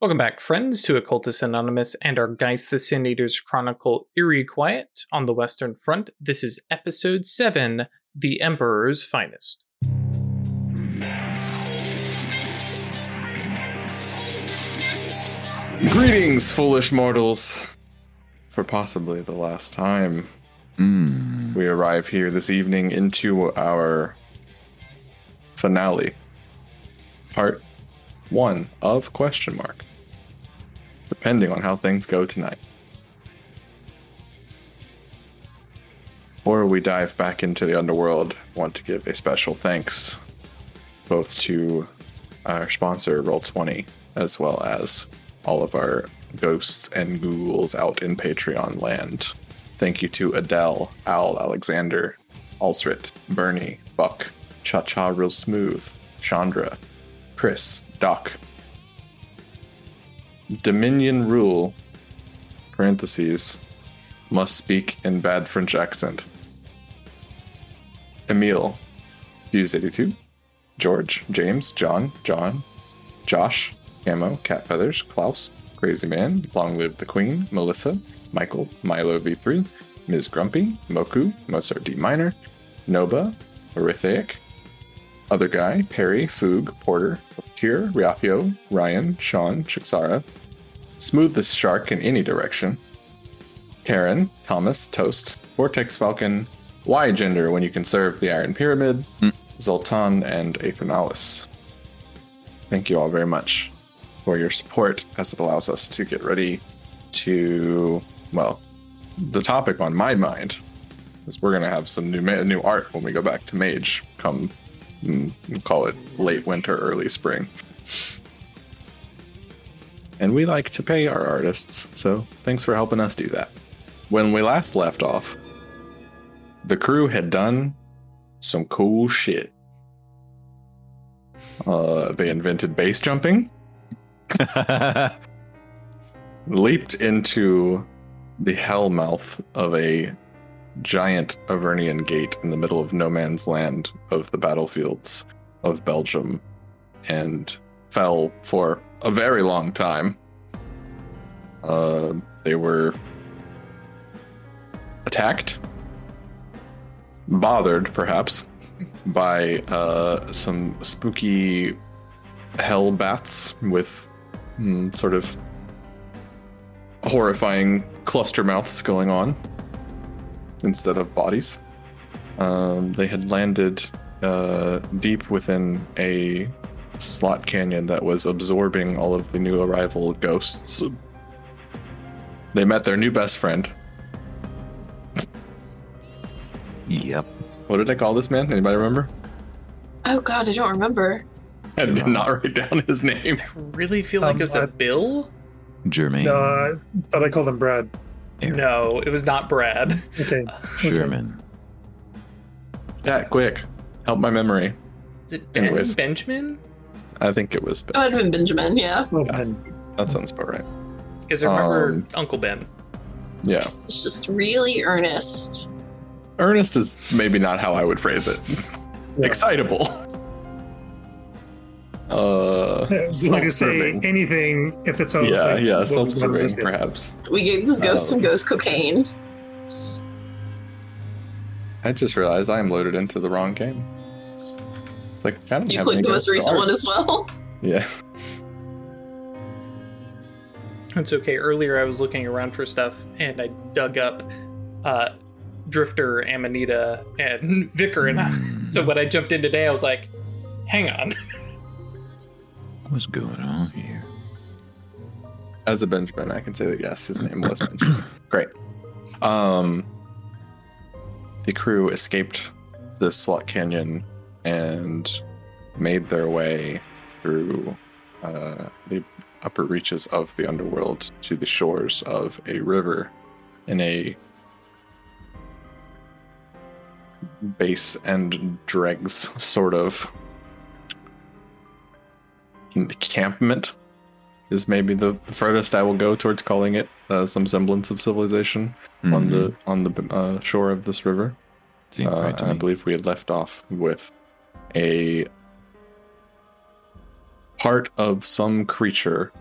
Welcome back, friends, to Occultus Anonymous and our Geist the Sin Eaters Chronicle Eerie Quiet on the Western Front. This is episode 7 The Emperor's Finest. Greetings, foolish mortals. For possibly the last time, Mm. we arrive here this evening into our finale. Part one of question mark. Depending on how things go tonight. Before we dive back into the underworld, I want to give a special thanks both to our sponsor, Roll20, as well as all of our ghosts and ghouls out in Patreon land. Thank you to Adele, Al Alexander, Alsrit, Bernie, Buck, Cha Cha Real Smooth, Chandra, Chris, Doc. Dominion Rule, parentheses, must speak in bad French accent. Emil, Fuse82, George, James, John, John, Josh, Camo, Cat Feathers, Klaus, Crazy Man, Long Live the Queen, Melissa, Michael, Milo V3, Ms. Grumpy, Moku, Mozart D Minor, Noba, Orithaic, Other Guy, Perry, Foog, Porter, Tier, Riafio, Ryan, Sean, Chixara, Smooth the Shark in any direction, Karen, Thomas, Toast, Vortex Falcon, Y Gender when you can serve the Iron Pyramid, Hmm. Zoltan, and Aethanalis. Thank you all very much for your support as it allows us to get ready to, well, the topic on my mind is we're going to have some new ma- new art when we go back to Mage come, mm, call it late winter, early spring. And we like to pay our artists, so thanks for helping us do that. When we last left off, the crew had done some cool shit. Uh, they invented base jumping, leaped into the hell mouth of a giant Avernian gate in the middle of no man's land of the battlefields of Belgium and fell for a very long time. Uh, they were attacked, bothered perhaps, by uh, some spooky hell bats with mm, sort of horrifying cluster mouths going on instead of bodies. Um, they had landed uh, deep within a slot canyon that was absorbing all of the new arrival ghosts. They met their new best friend. yep. What did I call this man? Anybody remember? Oh god, I don't remember. I did not write down his name. I really feel like Um, it was a I- Bill? Germain. No, I thought I called him Brad. Eric, No, it was not Brad. Okay. Sherman. Chat, quick. Help my memory. Is it Ben Anyways. Benjamin? I think it was It Ben. would have been Benjamin, yeah. Oh, man. That sounds about right. Because I remember Um, Uncle Ben. Yeah. It's just really earnest. Earnest is maybe not how I would phrase it. Yeah. Excitable. Uh, Yeah, like to say anything if it's of, Yeah, like, yeah, what was done self-serving perhaps. We gave this ghost Oh. some ghost cocaine. I just realized I am loaded into the wrong game. It's like I don't You clicked the most recent art. one as well. Yeah. It's okay. Earlier I was looking around for stuff and I dug up uh, Drifter, Amanita, and Vicar. And Mm. so when I jumped in today, I was like, hang on. What's going on here? As a Benjamin, I can say that yes, his name was Benjamin. Great. Um, the crew escaped the slot canyon and made their way through uh, the upper reaches of the underworld to the shores of a river in a base and dregs sort of encampment is maybe the furthest I will go towards calling it uh, some semblance of civilization on the on the uh, shore of this river. Uh, and I believe we had left off with a part of some creature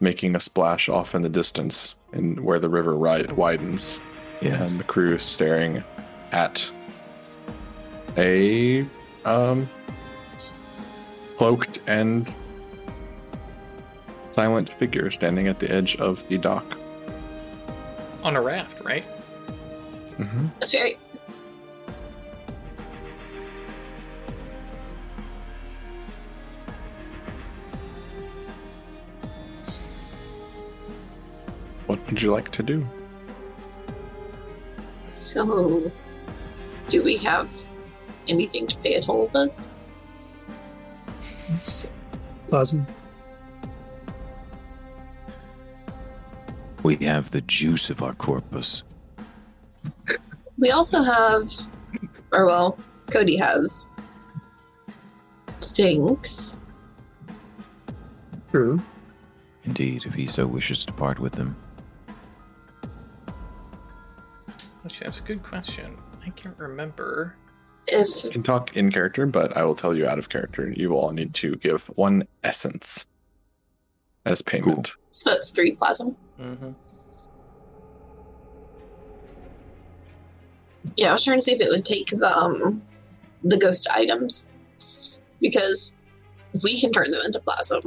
making a splash off in the distance and where the river ri- widens Yes. and the crew staring at a um cloaked and silent figure standing at the edge of the dock. On a raft, right? Mm-hmm. A ferry. What would you like to do? So, do we have anything to pay a toll with? Plasm. We have the juice of our corpus. We also have, or well, Cody has things. True. Indeed, if he so wishes to part with them. Actually, that's a good question. I can't remember. If You can talk in character, but I will tell you out of character. You all need to give one essence as payment. so, that's three plasma. Mm-hmm. Yeah, I was trying to see if it would take the um the ghost items because we can turn them into plasma.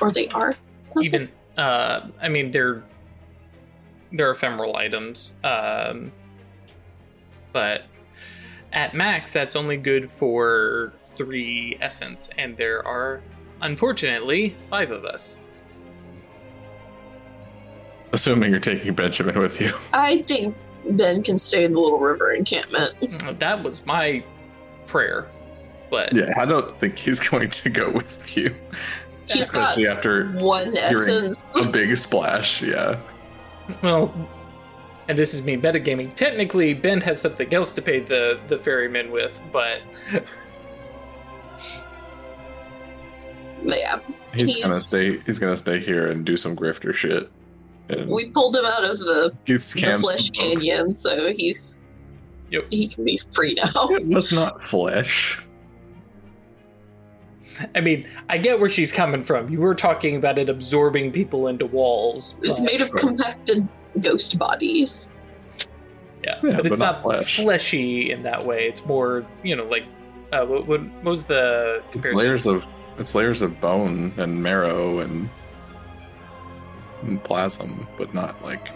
Or they are. plasm. Even, uh, I mean, they're they're ephemeral items, um, but at max, that's only good for three essence, and there are, unfortunately, five of us. Assuming you're taking Benjamin with you. I think Ben can stay in the little river encampment. That was my prayer, but Yeah, I don't think he's going to go with you. He's got Especially after one essence. a big splash. Yeah. Well, and this is me metagaming. Technically, Ben has something else to pay the the ferryman with, but But yeah, He's, gonna stay. He's gonna stay here and do some grifter shit. And we pulled him out of the, the flesh canyon, so he's Yep. he can be free now. It was not flesh. I mean, I get where she's coming from. You were talking about it absorbing people into walls. It's but- made of compacted ghost bodies. yeah, Yeah, but it's not not, flesh. fleshy in that way. It's more, you know, like uh, what, what, what was the It's layers of it's layers of bone and marrow and, and plasm, but not like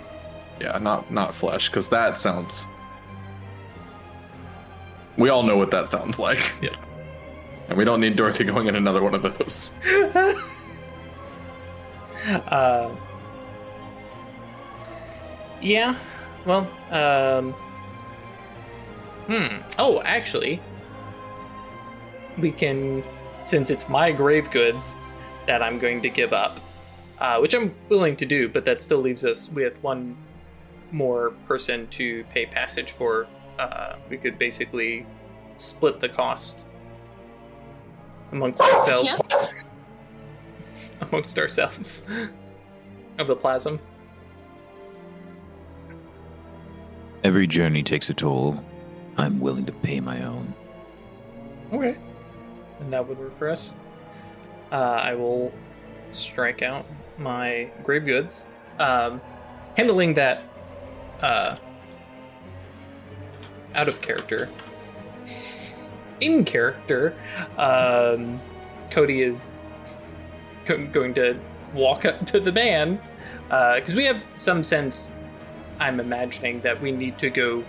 yeah, not not flesh because that sounds. We all know what that sounds like. Yeah. And we don't need Dorothy going in another one of those. uh, yeah. Well, um, hmm. Oh, actually, we can, since it's my grave goods that I'm going to give up, uh, which I'm willing to do, but that still leaves us with one more person to pay passage for. Uh, we could basically split the cost amongst ourselves Yeah. amongst ourselves of the plasm. Every journey takes a toll. I'm willing to pay my own. Okay. And that would work for us. Uh, I will strike out my grave goods. Um, handling that uh, out of character. In character, um, Cody is go- going to walk up to the man because we have some sense. I'm imagining that we need to go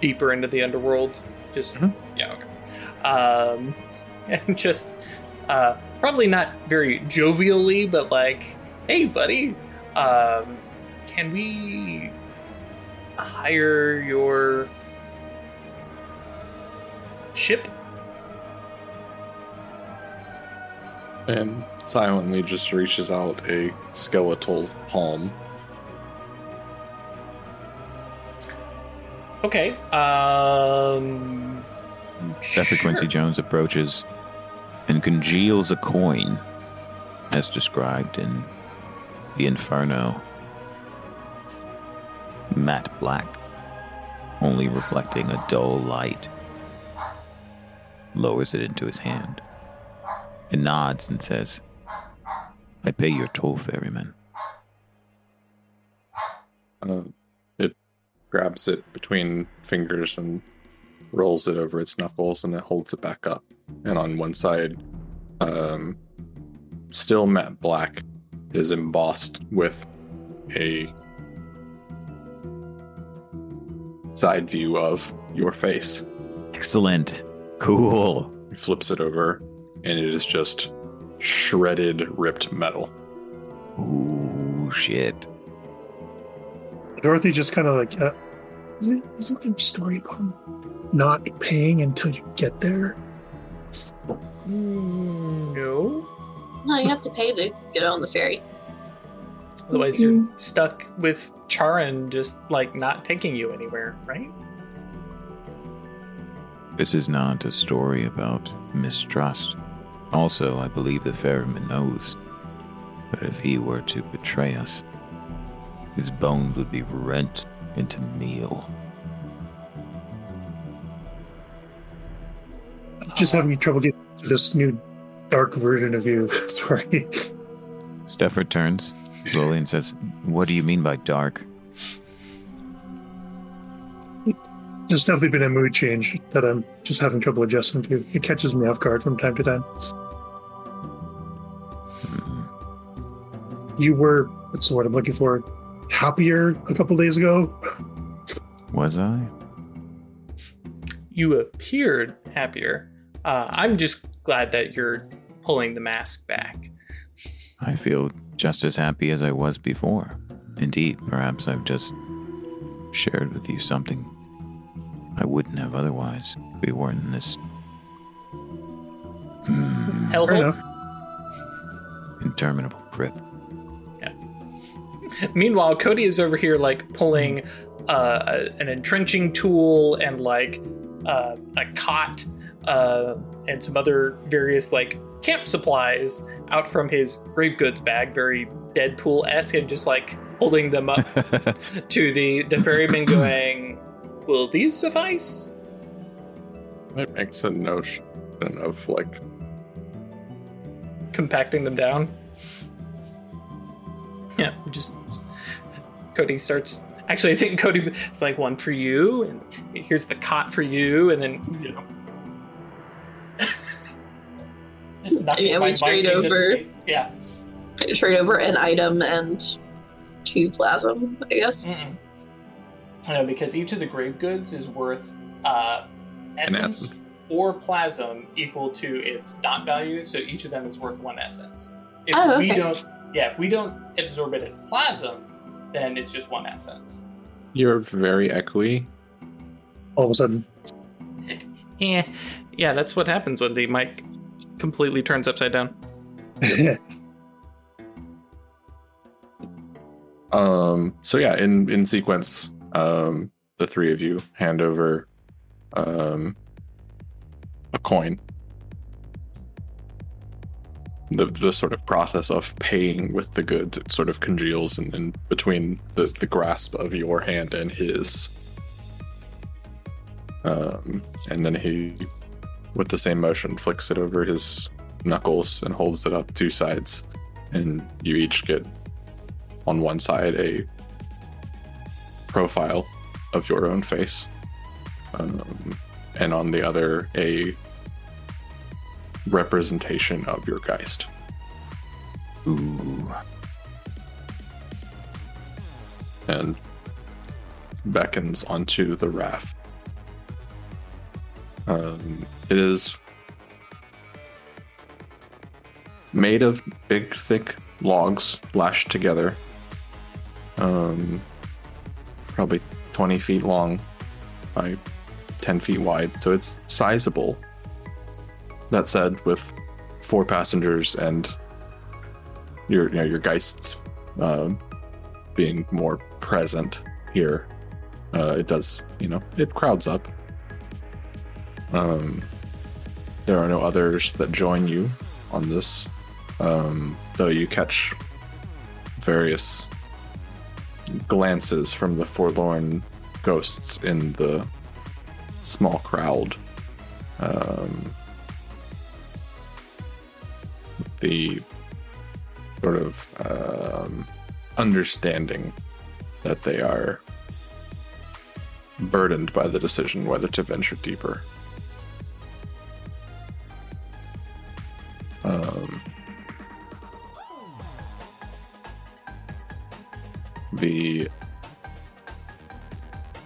deeper into the underworld. Just Mhm. yeah, okay. Um, and just uh, probably not very jovially, but like, hey, buddy, um, can we hire your ship? And silently just reaches out a skeletal palm. Okay. Um, Dr. Quincy Jones approaches and congeals a coin, as described in the Inferno. Matte black, only reflecting a dull light. lowers it into his hand, and nods and says, I pay your toll, ferryman. Uh, it grabs it between fingers and rolls it over its knuckles and then holds it back up. And on one side, um, still matte black is embossed with a side view of your face. Excellent. Cool. He flips it over, and it is just shredded, ripped metal. Ooh, shit. Dorothy just kind of like, uh, isn't, isn't there a story about not paying until you get there? No. No, you have to pay to get on the ferry. Otherwise, you're stuck with Charon just like not taking you anywhere, right? This is not a story about mistrust. Also, I believe the ferryman knows that if he were to betray us, his bones would be rent into meal. Just having trouble getting to this new dark version of you. Sorry. Stefford turns slowly and says, What do you mean by dark? There's definitely been a mood change that I'm just having trouble adjusting to. It catches me off guard from time to time. Hmm, You were, what's the word I'm looking for? Happier a couple days ago. Was I? You appeared happier. Uh, I'm just glad that you're pulling the mask back. I feel just as happy as I was before. Indeed, perhaps I've just shared with you something I wouldn't have otherwise if we weren't in this Hell Fair enough. interminable grip. Yeah. Meanwhile, Cody is over here like pulling uh, a- an entrenching tool and like uh, a cot uh, and some other various like camp supplies out from his grave goods bag, very Deadpool esque, and just like holding them up to the the ferryman, going, "Will these suffice?" It makes a notion of like Compacting them down. Yeah, just Cody starts. Actually, I think Cody it's like one for you, and here's the cot for you, and then you know. Yeah, we trade Viking to the over. Yeah. I trade over an item and two plasm, I guess. Mm-mm. No, because each of the grave goods is worth uh, essence, essence. or plasm equal to its dot value. So each of them is worth one essence. If Oh, we don't, yeah, if we don't absorb it as plasm, then it's just one essence. you're very echoey. All of a sudden. Yeah, yeah, that's what happens when the mic completely turns upside down. Um, so yeah, in in sequence, um, the three of you hand over um, a coin. The the sort of process of paying with the goods it sort of congeals in, in between the, the grasp of your hand and his. Um, and then he, with the same motion, flicks it over his knuckles and holds it up two sides, and you each get on one side a profile of your own face, um, and on the other a representation of your geist. Ooh. and beckons onto the raft. Um, it is made of big, thick logs lashed together. Um, probably 20 feet long by 10 feet wide, so it's sizable. That said, with four passengers and your you know your geists uh, being more present here, uh, it does you know it crowds up. Um, there are no others that join you on this, um, though you catch various glances from the forlorn ghosts in the small crowd. Um, the sort of um, understanding that they are burdened by the decision whether to venture deeper. Um, the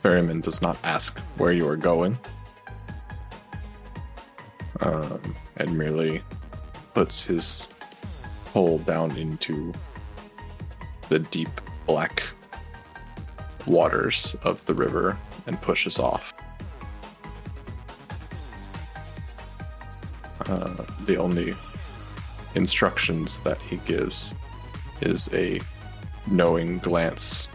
ferryman does not ask where you are going, um, and merely puts his pole down into the deep black waters of the river and pushes off. Uh, the only instructions that he gives is a knowing glance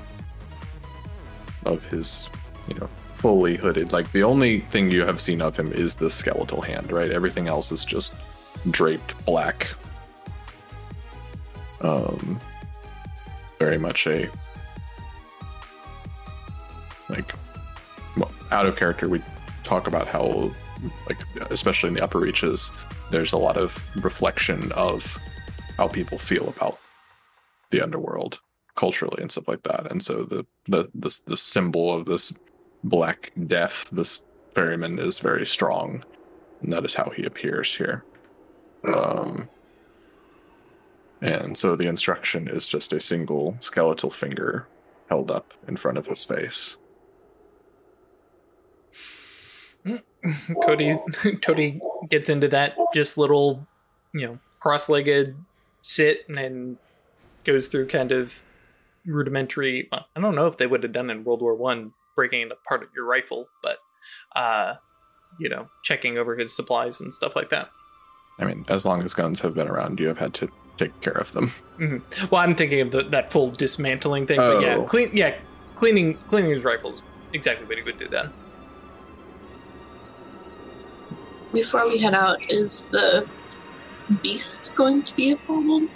of his, you know, fully hooded. Like the only thing you have seen of him is the skeletal hand, right? Everything else is just draped black. Um, very much a like well, out of character. We talk about how, like, especially in the upper reaches, there's a lot of reflection of how people feel about the underworld culturally and stuff like that. And so the the the, the symbol of this black death, this ferryman, is very strong, and that is how he appears here. Um, and so the instruction is just a single skeletal finger held up in front of his face. Cody Cody gets into that just little, you know, cross-legged sit and then goes through kind of rudimentary. Well, I don't know if they would have done in World War One, breaking apart your rifle, but uh, you know, checking over his supplies and stuff like that. I mean, as long as guns have been around, you have had to take care of them. hmm Well, I'm thinking of the, that full dismantling thing, but yeah, Oh. clean, yeah, cleaning cleaning his rifles exactly what he would do then. Before we head out, is the beast going to be a problem?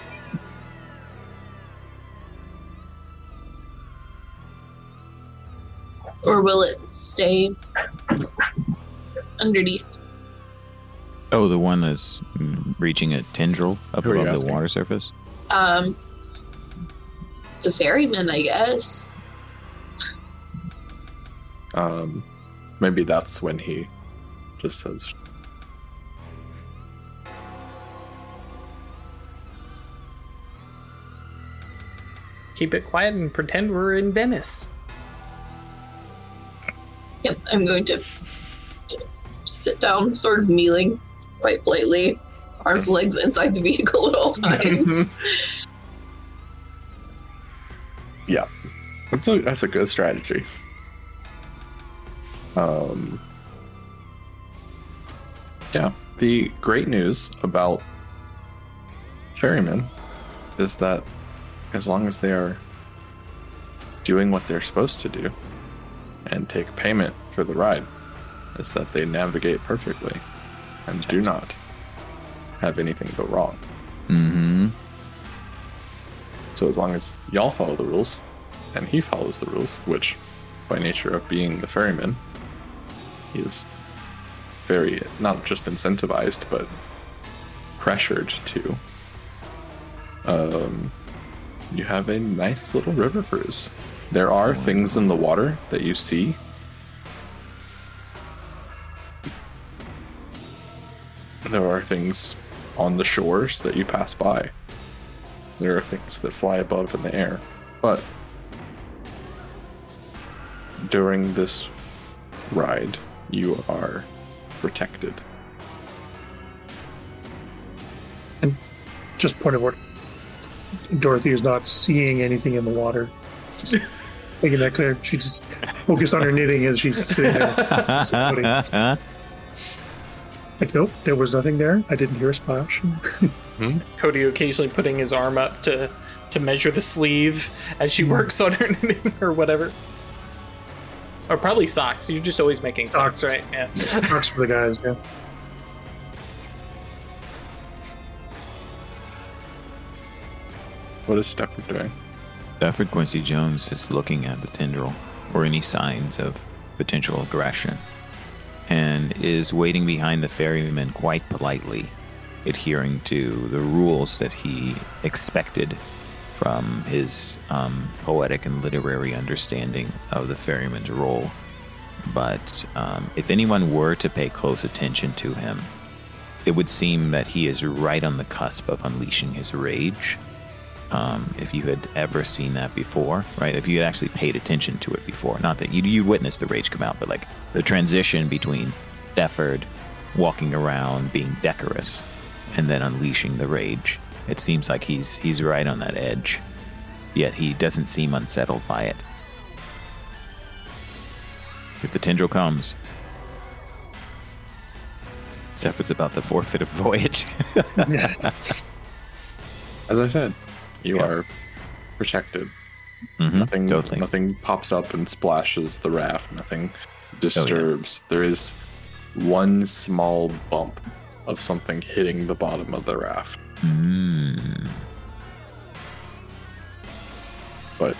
Or will it stay underneath? Oh, the one that's mm, reaching a tendril up Who are you above the asking? water surface? Um, the ferryman, I guess. Um, maybe that's when he just says, Keep it quiet and pretend we're in Venice. Yep, I'm going to sit down, sort of kneeling, quite politely, arms and legs inside the vehicle at all times. Yeah, that's a that's a good strategy. Um, yeah. The great news about ferrymen is that as long as they are doing what they're supposed to do and take payment for the ride, is that they navigate perfectly and do not have anything go wrong. Mm-hmm. So as long as y'all follow the rules, and he follows the rules, which, by nature of being the ferryman, he is very not just incentivized but pressured to. Um, you have a nice little river cruise. There are things in the water that you see. There are things on the shores that you pass by. There are things that fly above in the air. But during this ride, you are protected. And just point of order. Dorothy is not seeing anything in the water. Just making that clear. She just focused on her knitting as she's sitting there. Somebody- Like, nope, there was nothing there. I didn't hear a splash. Hmm? Cody occasionally putting his arm up to to measure the sleeve as she works on her knitting or whatever. Or probably socks. You're just always making socks, Socks. right? Yeah. Socks for the guys, yeah. What is Stefford doing? Stafford Quincy Jones is looking at the tendril or any signs of potential aggression and is waiting behind the ferryman quite politely adhering to the rules that he expected from his um, poetic and literary understanding of the ferryman's role. But um, if anyone were to pay close attention to him, it would seem that he is right on the cusp of unleashing his rage. Um, if you had ever seen that before, right? If you had actually paid attention to it before, not that you you witnessed the rage come out, but like the transition between Defford walking around being decorous and then unleashing the rage. It seems like he's he's right on that edge. Yet he doesn't seem unsettled by it. If the tendril comes, Zephyr's about to forfeit a voyage. As I said, you Yeah. are protected. Mhm, Nothing, totally. nothing pops up and splashes the raft. Nothing Oh, disturbs. There is one small bump of something hitting the bottom of the raft, Mm. but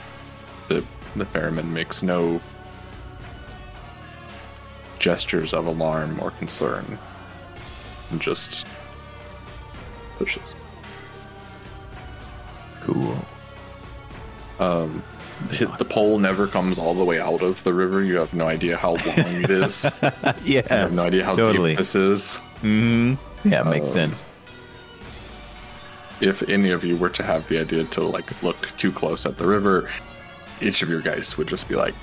the the ferryman makes no gestures of alarm or concern. And just pushes. Cool. Um, the, the pole never comes all the way out of the river. You have no idea how long it is. Yeah, you have no idea how totally. deep this is. hmm Yeah, it makes Um, sense. If any of you were to have the idea to like look too close at the river, each of your guys would just be like,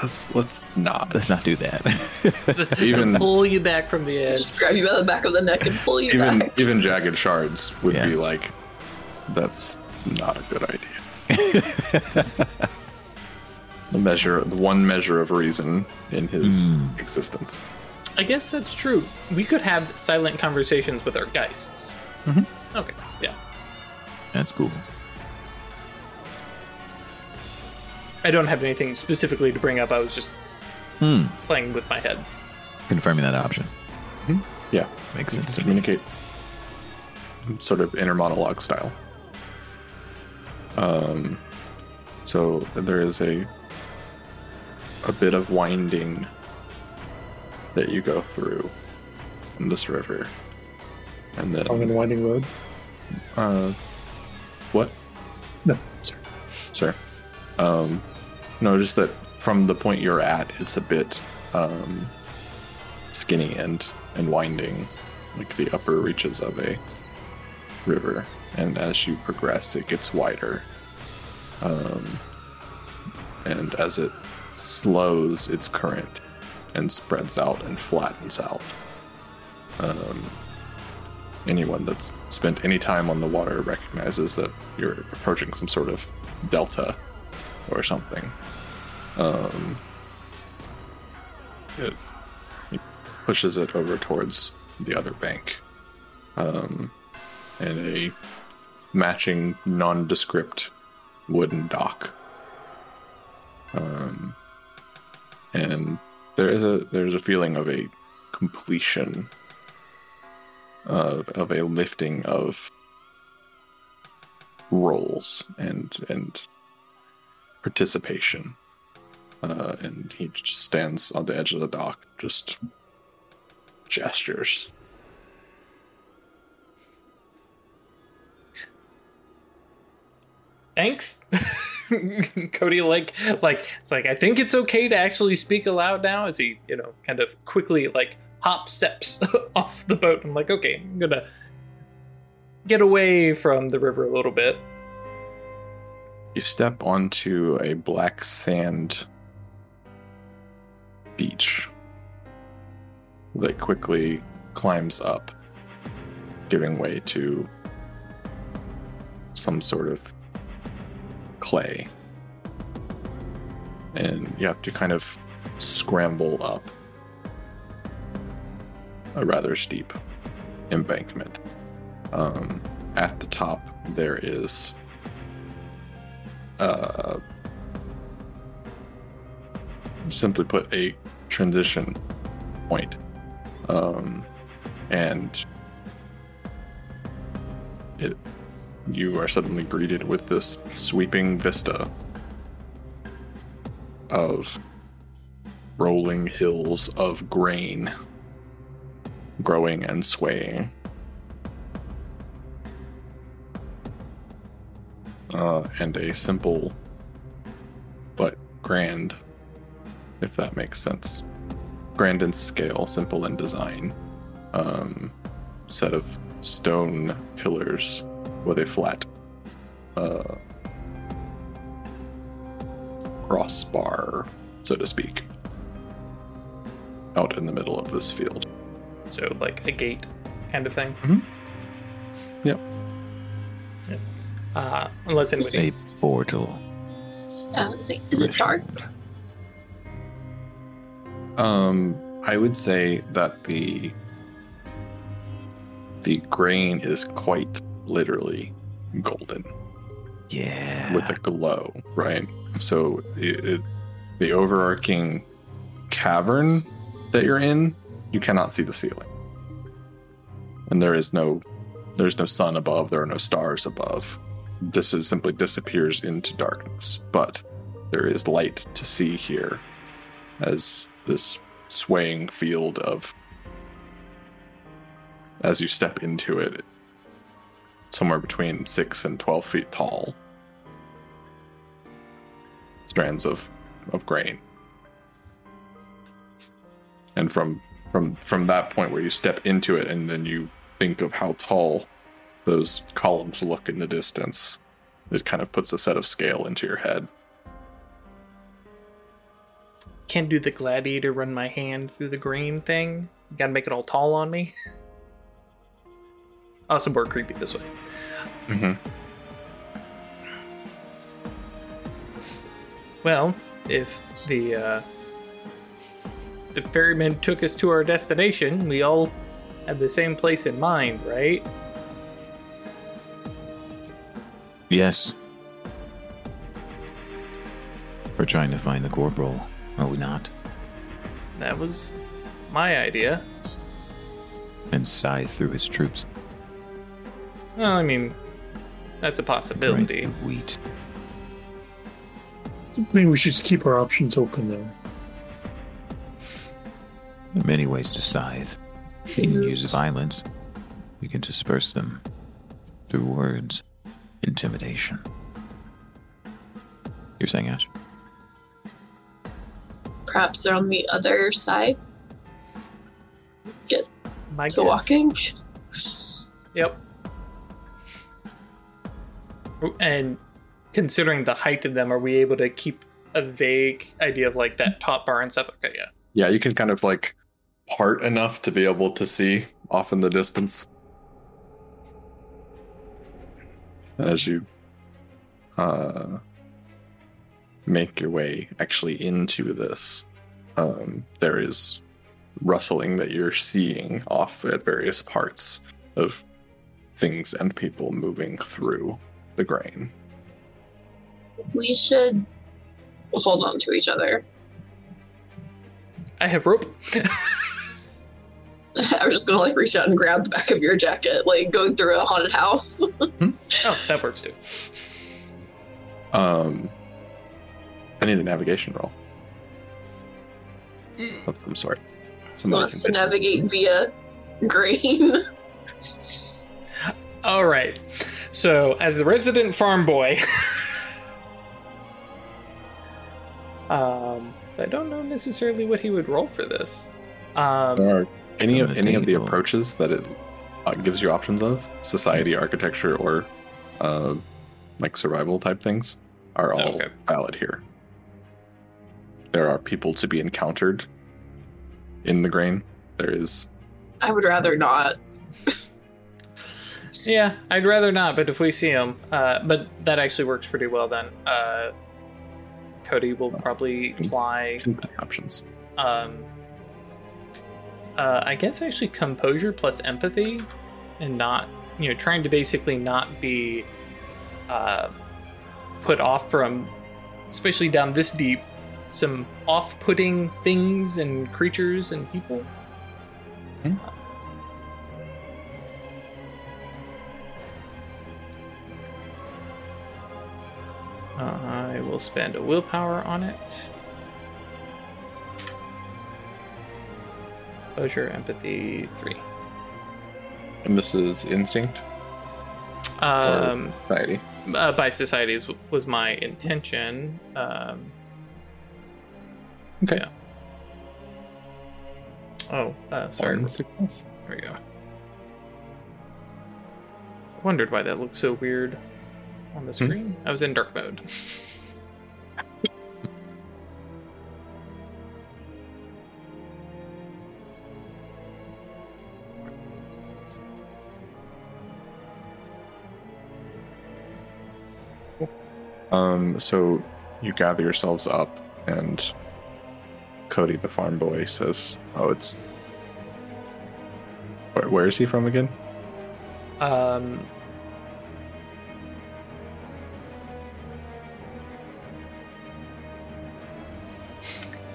"Let's let's not." Let's not do that. Even Pull you back from the edge. Just grab you by the back of the neck and pull you even back. even jagged shards would Yeah. be like, "That's not a good idea." the measure, the one measure of reason in his Mm. existence. I guess that's true. We could have silent conversations with our geists. Mhm. Okay, yeah. That's cool. I don't have anything specifically to bring up. I was just Hmm. playing with my head. Confirming that option. Yeah, Makes you sense can to me. communicate sort of inner monologue style um so there is a a bit of winding that you go through in this river and then Long and winding road. uh what Nothing. sir. Sir. Um, no, just that from the point you're at, it's a bit um, skinny and and winding, like the upper reaches of a river. And as you progress, it gets wider. Um, and as it slows its current and spreads out and flattens out. Um, anyone that's spent any time on the water recognizes that you're approaching some sort of delta or something. Um, it, he pushes it over towards the other bank. Um, and a matching nondescript wooden dock. Um, and there is a there's a feeling of a completion uh, of a lifting of roles and and participation. Uh, and he just stands on the edge of the dock, just gestures. Thanks. Cody like like it's like I think it's okay to actually speak aloud now as he, you know, kind of quickly like hop steps off the boat. I'm like, okay, I'm gonna get away from the river a little bit. You step onto a black sand beach that quickly climbs up, giving way to some sort of clay. And you have to kind of scramble up a rather steep embankment. Um, at the top, there is uh, simply put, a transition point. Um, and it, you are suddenly greeted with this sweeping vista of rolling hills of grain growing and swaying. Uh, and a simple but grand, if that makes sense. Grand in scale, simple in design. Um, set of stone pillars with a flat uh, crossbar, so to speak, out in the middle of this field. So like a gate kind of thing. Mhm. Yep. Yep. Uh, unless anybody. A portal. Uh, is it, is it dark? Um, I would say that the the grain is quite literally golden Yeah. with a glow, right? So it, it, the overarching cavern that you're in, you cannot see the ceiling, and there is no there's no sun above. There are no stars above. This is simply disappears into darkness, but there is light to see here as this swaying field of as you step into it somewhere between six and twelve feet tall strands of of grain and from from from that point where you step into it and then you think of how tall those columns look in the distance it kind of puts a set of scale into your head Can't do the gladiator run my hand through the grain thing. You Gotta make it all tall on me. also more creepy this way. mm-hmm. Well, if the uh, the ferryman took us to our destination, we all had the same place in mind, right? Yes. We're trying to find the corporal, are we not? That was my idea. And scythe through his troops. Well, I mean, that's a possibility. through wheat. I mean, we should just keep our options open though. There are many ways to scythe. We can use violence. We can disperse them through words, intimidation. You're saying, Ash? Perhaps they're on the other side Get My to guess. walking. Yep. And considering the height of them, are we able to keep a vague idea of like that top bar and stuff? Okay, yeah. Yeah, you can kind of like part enough to be able to see off in the distance. As you uh, make your way actually into this, um, there is rustling that you're seeing off at various parts of things and people moving through the grain. We should hold on to each other. I have rope. I was just gonna like reach out and grab the back of your jacket, like going through a haunted house. oh, that works too. Um, I need a navigation roll of some sort. Somebody Wants to navigate via grain. All right. So, as the resident farm boy, um, I don't know necessarily what he would roll for this. Um, Are any of the any of the approaches that it uh, gives you options of society, architecture, or uh, like survival type things are all Okay. valid here. There are people to be encountered in the grain. There is I would rather not. yeah, I'd rather not, but if we see him, uh, but that actually works pretty well then. Uh, Cody will probably fly two options. um, uh, I guess actually composure plus empathy, and not you know trying to basically not be uh, put off from, especially down this deep, some off-putting things and creatures and people. Hmm. Uh, I will spend a willpower on it. Composure, empathy, three. And this is instinct Um, society. uh, by societies was my intention. Um, Okay. yeah. Oh, uh, sorry. One. There we go. Wondered why that looked so weird on the screen. I was in dark mode. Um, so you gather yourselves up, and Cody, the farm boy, says, "Oh, it's where, where is he from again? Um,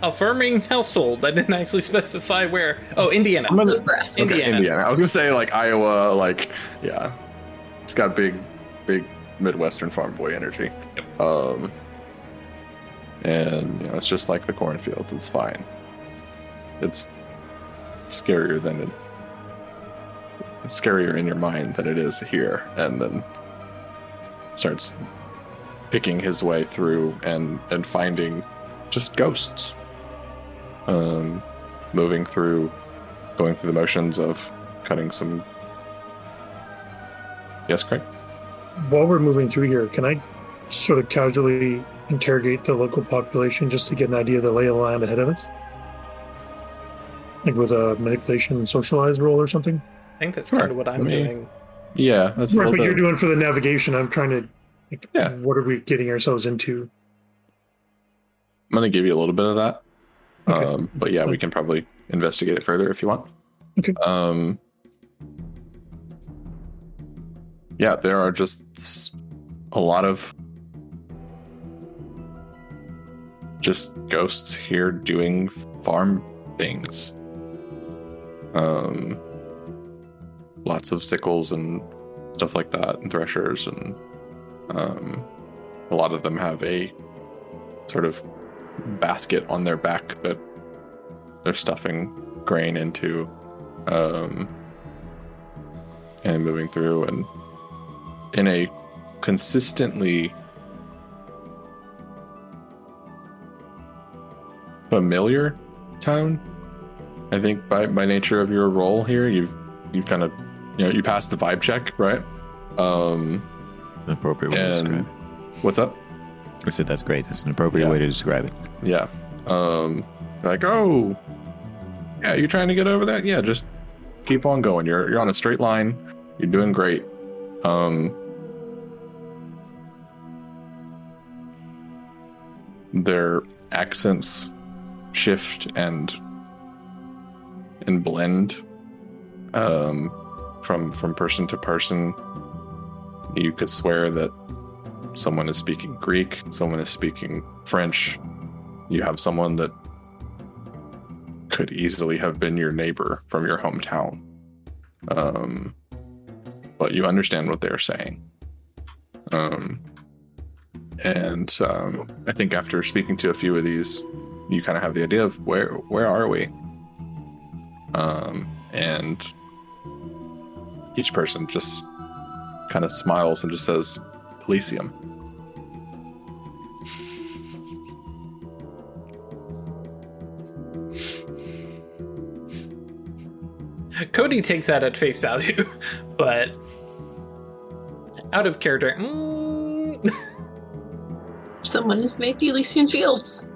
a farming household. I didn't actually specify where. Oh, Indiana. I'm gonna- Nebraska. Indiana. Okay, Indiana. I was gonna say like Iowa, like yeah, it's got big, big Midwestern farm boy energy. Um, and you know, it's just like the cornfields. It's fine. It's scarier than it. It's scarier in your mind than it is here, and then starts picking his way through and and finding just ghosts. Um, moving through going through the motions of cutting some. Yes, Craig. While we're moving through here, can I sort of casually interrogate the local population just to get an idea of the lay of the land ahead of us? Like with a manipulation and socialize roll or something? I think that's Sure. kind of what I'm I mean, doing. Yeah, that's a Right, little but bit. you're doing for the navigation. I'm trying to. Like, Yeah. What are we getting ourselves into? I'm gonna give you a little bit of that. Okay. Um, but yeah, we can probably investigate it further if you want. Okay. Um, yeah, there are just a lot of just ghosts here doing farm things. Um, lots of sickles and stuff like that, and threshers, and um, a lot of them have a sort of basket on their back that they're stuffing grain into um, and moving through and in a consistently familiar tone i think by by nature of your role here you've you've kind of you know you passed the vibe check right um It's an appropriate and what's up. I said that's great. That's an appropriate Yeah. way to describe it. Yeah. Um like, oh yeah, you're trying to get over that? Yeah, just keep on going. You're you're on a straight line. You're doing great. Um their accents shift and and blend um from from person to person. You could swear that someone is speaking Greek, someone is speaking French. You have someone that could easily have been your neighbor from your hometown. Um, but you understand what they're saying. Um, and um, I think after speaking to a few of these, you kind of have the idea of where where are we? Um, and each person just kind of smiles and just says, Elysium. Cody takes that at face value, but out of character. mm, Someone has made the Elysian Fields.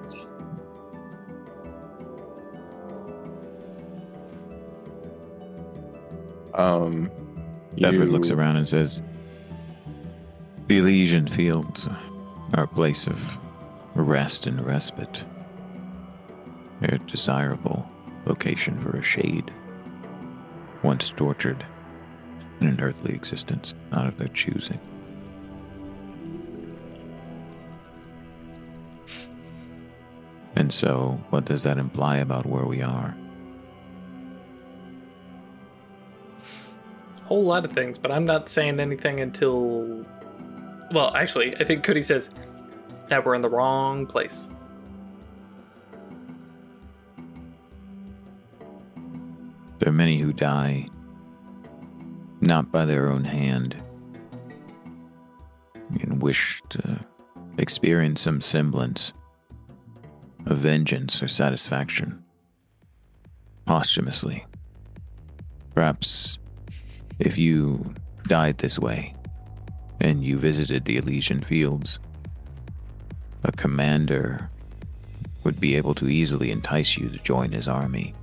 Um, Bedford you- looks around and says, The Elysian Fields are a place of rest and respite. They're a desirable location for a shade, once tortured in an earthly existence, not of their choosing. And so, what does that imply about where we are? A whole lot of things, but I'm not saying anything until. Well, actually, I think Cody says that we're in the wrong place. Who die not by their own hand, and wish to experience some semblance of vengeance or satisfaction posthumously. Perhaps if you died this way and you visited the Elysian Fields, a commander would be able to easily entice you to join his army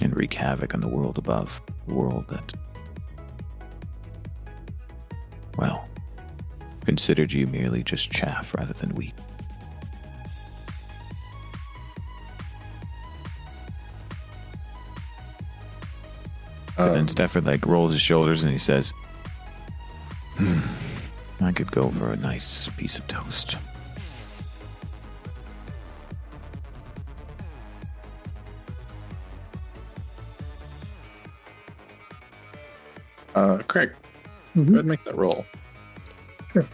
and wreak havoc on the world above, the world that, well, considered you merely just chaff rather than wheat. And then Um, Stafford like rolls his shoulders and he says, "Hmm, I could go for a nice piece of toast. Uh, Craig, go Mhm. ahead and make that roll. Sure.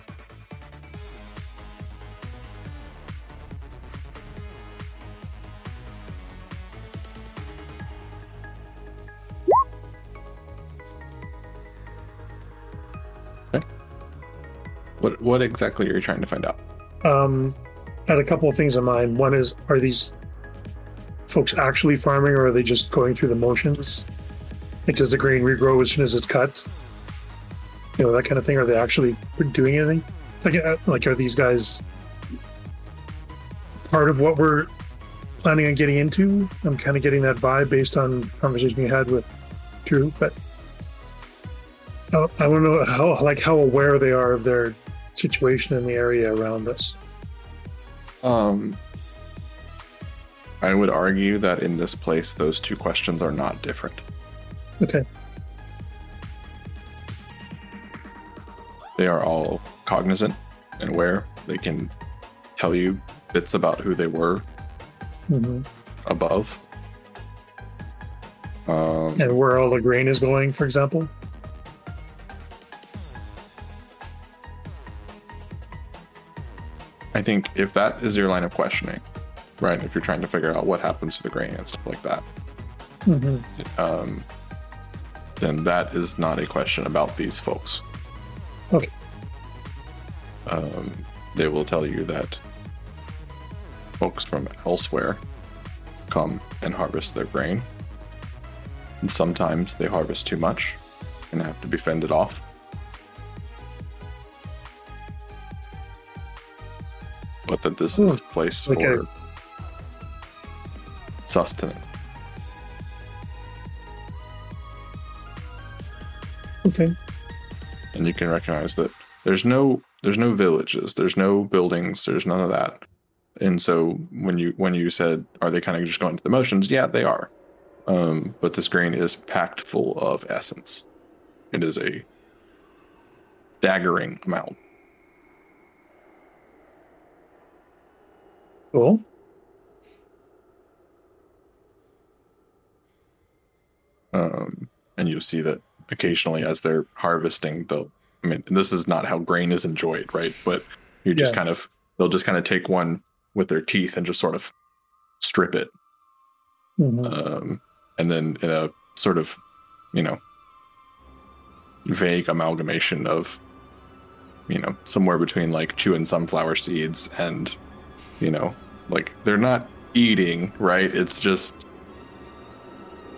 What what exactly are you trying to find out? Um, I had a couple of things in mind. One is, are these folks actually farming, or are they just going through the motions? Like, does the grain regrow as soon as it's cut? You know, that kind of thing. Are they actually doing anything? Like, uh, like, are these guys part of what we're planning on getting into? I'm kind of getting that vibe based on conversation you had with Drew, but I, I don't know how, like, how aware they are of their situation in the area around us. Um, I would argue that in this place, those two questions are not different. Okay. They are all cognizant and aware. They can tell you bits about who they were hmm above. Um, And where all the grain is going, for example. I think if that is your line of questioning, right? If you're trying to figure out what happens to the grain and stuff like that, hmm um, then that is not a question about these folks. Okay. Um, they will tell you that folks from elsewhere come and harvest their grain. And sometimes they harvest too much and have to be fended off. But that this is a place Okay. for sustenance. Okay. and you can recognize that there's no there's no villages there's no buildings there's none of that. And so when you when you said are they kind of just going to the motions? Yeah they are. Um, but this grain is packed full of essence. It is a staggering amount. Cool. um, and you see that occasionally as they're harvesting they'll i mean this is not how grain is enjoyed right but you just Yeah. kind of they'll just kind of take one with their teeth and just sort of strip it Mhm. um, and then in a sort of you know vague amalgamation of you know somewhere between like chewing sunflower seeds and you know like they're not eating right it's just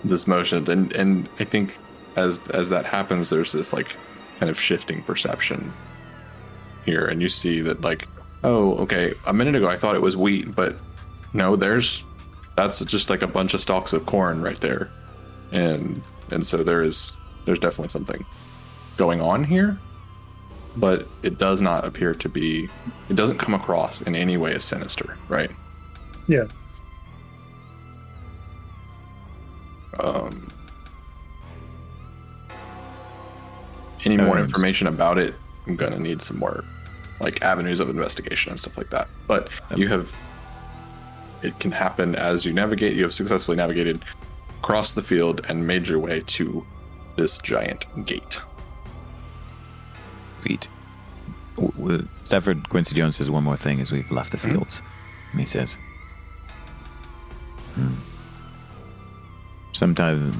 this motion and and i think as as that happens there's this like kind of shifting perception here and you see that like oh okay a minute ago i thought it was wheat but no there's that's just like a bunch of stalks of corn right there and and so there is there's definitely something going on here but it does not appear to be it doesn't come across in any way as sinister right Yeah. um any more information about it i'm gonna need some more like avenues of investigation and stuff like that but you have it can happen as you navigate you have successfully navigated across the field and made your way to this giant gate Sweet. W- w- Stafford Quincy Jones says one more thing as we've left the Mhm. fields. And he says, "Hmm. Sometimes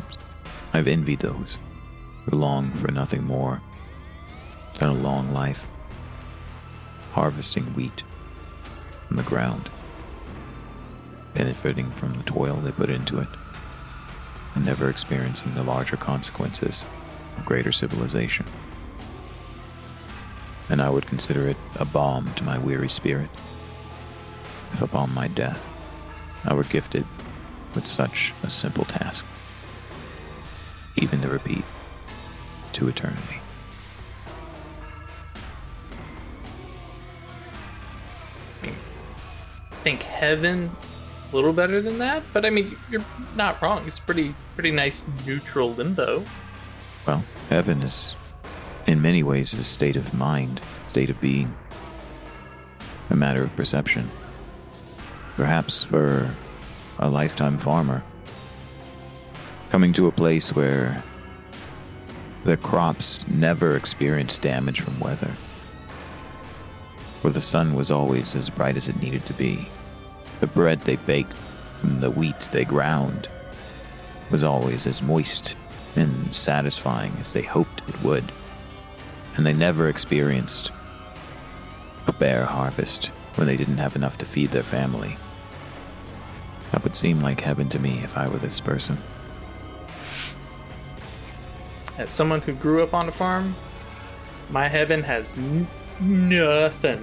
I've envied those who long for nothing more than a long life harvesting wheat from the ground, benefiting from the toil they put into it, and never experiencing the larger consequences of greater civilization. And I would consider it a balm to my weary spirit if upon my death I were gifted with such a simple task, even to repeat to eternity. I think heaven a little better than that, but I mean you're not wrong. It's pretty pretty nice neutral limbo. Well, heaven is, in many ways, a state of mind, state of being, a matter of perception. Perhaps for a lifetime farmer, coming to a place where the crops never experienced damage from weather, for the sun was always as bright as it needed to be, the bread they baked from the wheat they ground was always as moist and satisfying as they hoped it would, and they never experienced a bare harvest when they didn't have enough to feed their family. That would seem like heaven to me if I were this person. As someone who grew up on a farm, my heaven has n- nothing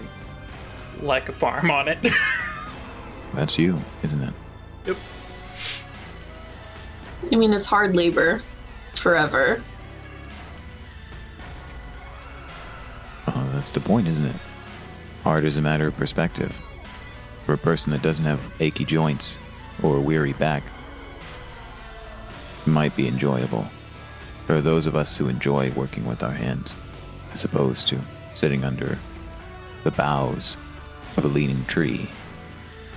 like a farm on it. That's you, isn't it? yep. I mean, it's hard labor forever. Oh, that's the point, isn't it? Art is a matter of perspective. For a person that doesn't have achy joints or a weary back, it might be enjoyable. For those of us who enjoy working with our hands, as opposed to sitting under the boughs of a leaning tree,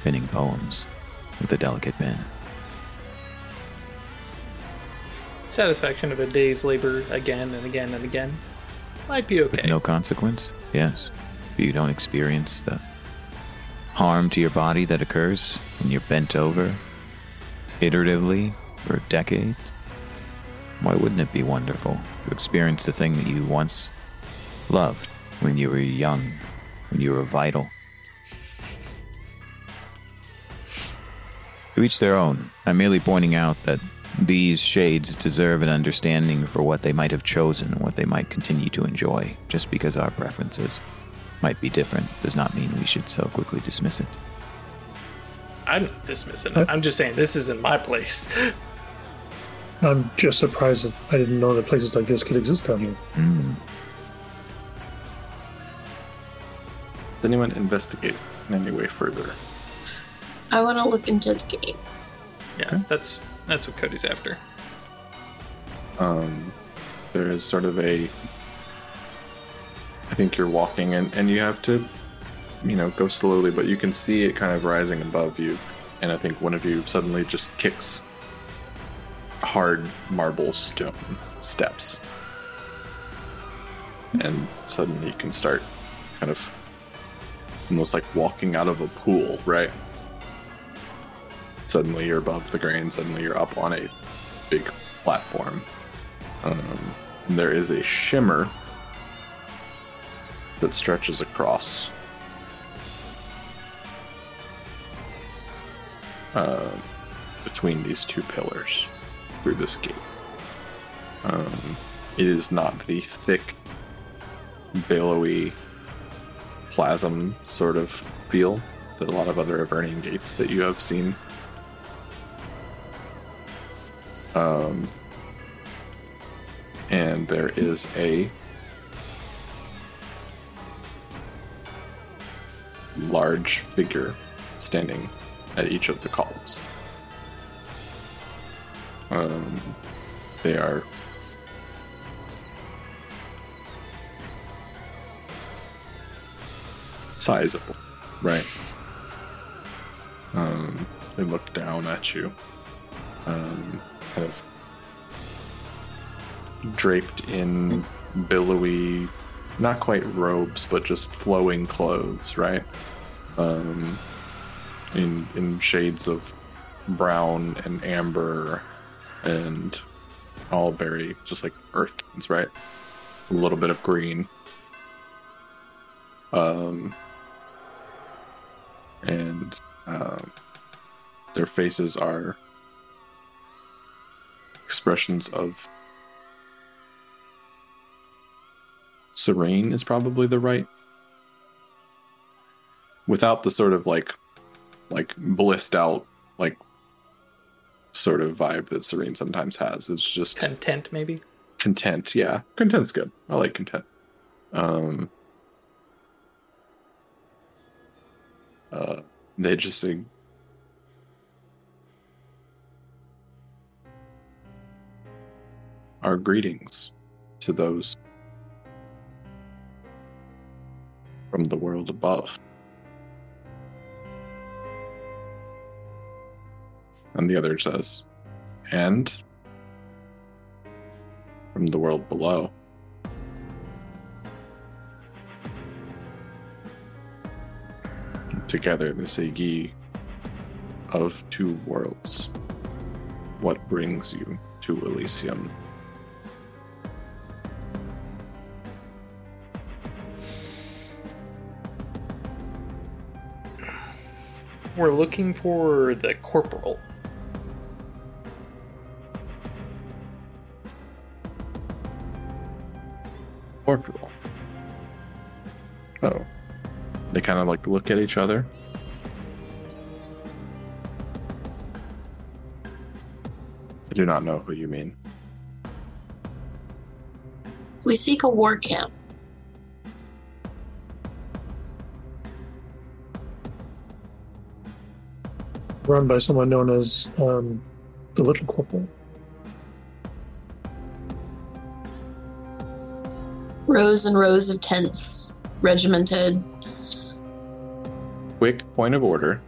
penning poems with a delicate pen. Satisfaction of a day's labor again and again and again might be With okay. no consequence, yes. If you don't experience the harm to your body that occurs when you're bent over iteratively for decades, why wouldn't it be wonderful to experience the thing that you once loved when you were young, when you were vital? To each their own. I'm merely pointing out that these shades deserve an understanding for what they might have chosen and what they might continue to enjoy. Just because our preferences might be different does not mean we should so quickly dismiss it. I'm not dismissing it. I'm just saying this isn't my place. I'm just surprised that I didn't know that places like this could exist down here. Mm. Does anyone investigate in any way further? I want to look into the game. Yeah, that's that's what Cody's after. um, there is sort of a i think you're walking and, and you have to you know go slowly but you can see it kind of rising above you and i think one of you suddenly just kicks hard marble stone steps. And suddenly you can start kind of almost like walking out of a pool right? Suddenly you're above the grain suddenly you're up on a big platform. Um, there is a shimmer that stretches across. Uh, between these two pillars through this gate. Um, it is not the thick, billowy plasm sort of feel that a lot of other Avernian gates that you have seen. Um, and there is a large figure standing at each of the columns. Um, they are sizable, right? Um, they look down at you, um, kind of draped in billowy, not quite robes, but just flowing clothes, right? Um, in in shades of brown and amber, and all very just like earth tones, right? A little bit of green. Um, and um, their faces are expressions of serene is probably the right without the sort of like like blissed out like sort of vibe that serene sometimes has. It's just Content, maybe. content yeah. Content's good. I like content. Um uh they just sing our greetings to those from the world above and the other says and from the world below together the Segi of two worlds. What brings you to Elysium? We're looking for the corporal. Corporal. Oh. They kind of like look at each other. I do not know who you mean. We seek a war camp. Run by someone known as um, the Little Corporal. Rows and rows of tents, regimented. Quick point of order.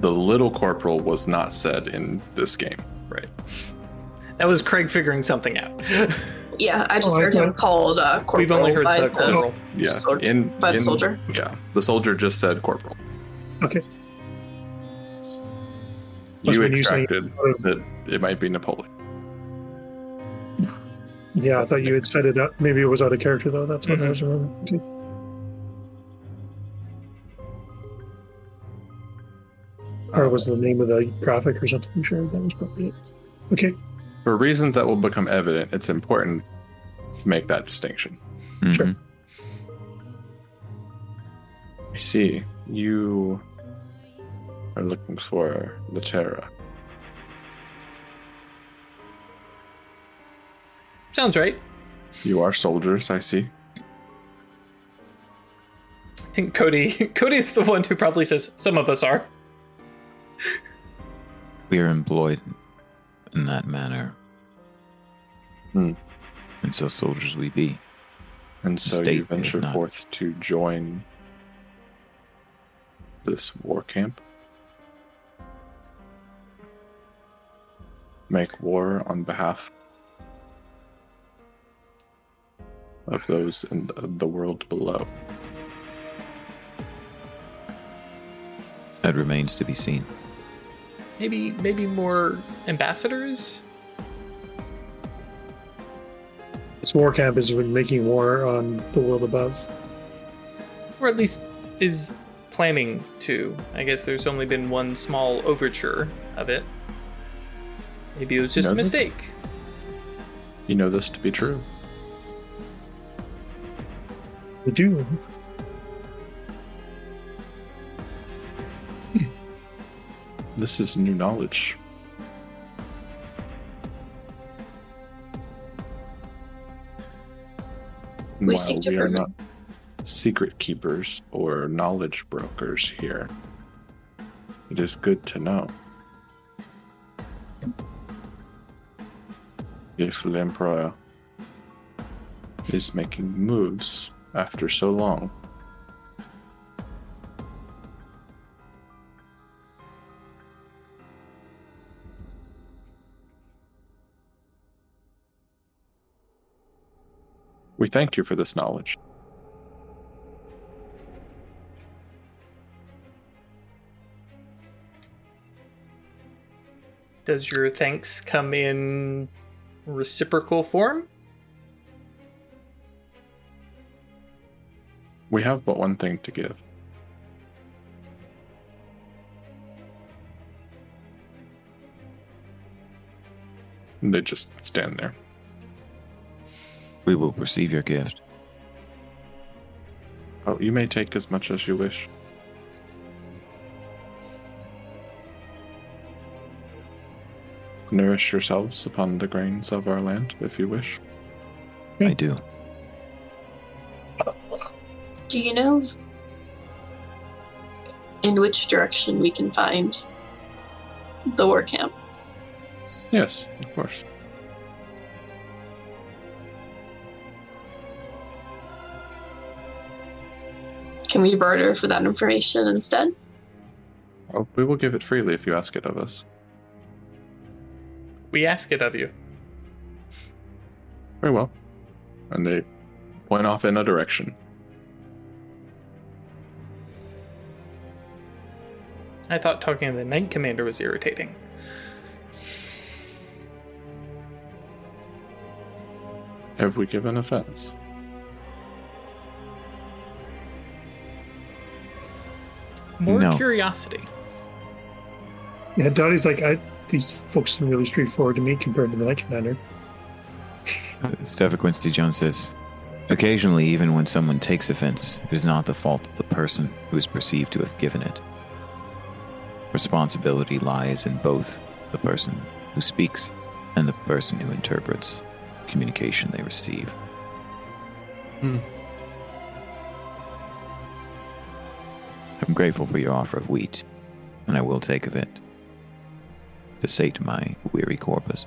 The little corporal was not said in this game. Right. That was Craig figuring something out. Yeah, I just Oh, I heard him called uh, corporal We've only heard by the corporal. Yeah, Soldier- in by the in- soldier. Yeah, the soldier just said corporal. Okay. You been using- extracted that it might be Napoleon. Yeah, I thought you had said it. Out, maybe it was out of character though. That's what I was remembering. Okay. Or was the name of the graphic or something you shared? That was probably it. Okay. For reasons that will become evident, it's important to make that distinction. Sure. Mhm. I see. You are looking for Latera. Sounds right. You are soldiers, I see. I think Cody Cody's the one who probably says some of us are. We are employed in that manner. Hmm. And so soldiers we be. And so State, you venture forth to join this war camp. Make war on behalf of those in the- the world below. That remains to be seen. Maybe maybe more ambassadors? This war camp is when making war on the world above. Or at least is planning to. I guess there's only been one small overture of it. Maybe it was just know a this? mistake. You know this to be true. We do. Hmm. This is new knowledge. We While seek to we are prevent- not secret keepers or knowledge brokers here, it is good to know. If the Emperor is making moves after so long, we thank you for this knowledge. Does your thanks come in reciprocal form? We have but one thing to give. They just stand there. We will receive your gift. Oh, you may take as much as you wish. Nourish yourselves upon the grains of our land if you wish. I do. Do you know in which direction we can find the war camp? Yes, of course. Can we barter for that information instead? Oh, we will give it freely if you ask it of us. We ask it of you. Very well. And they point off in a direction. I thought talking to the Knight Commander was irritating. Have we given offense? More No. curiosity. Yeah, Dottie's like, I, these folks seem really straightforward to me compared to the Night Commander. Uh, Stafford Quincy Jones says, Occasionally, even when someone takes offense, it is not the fault of the person who is perceived to have given it. Responsibility lies in both the person who speaks and the person who interprets communication they receive. Hmm. I'm grateful for your offer of wheat, and I will take of it to sate my weary corpus.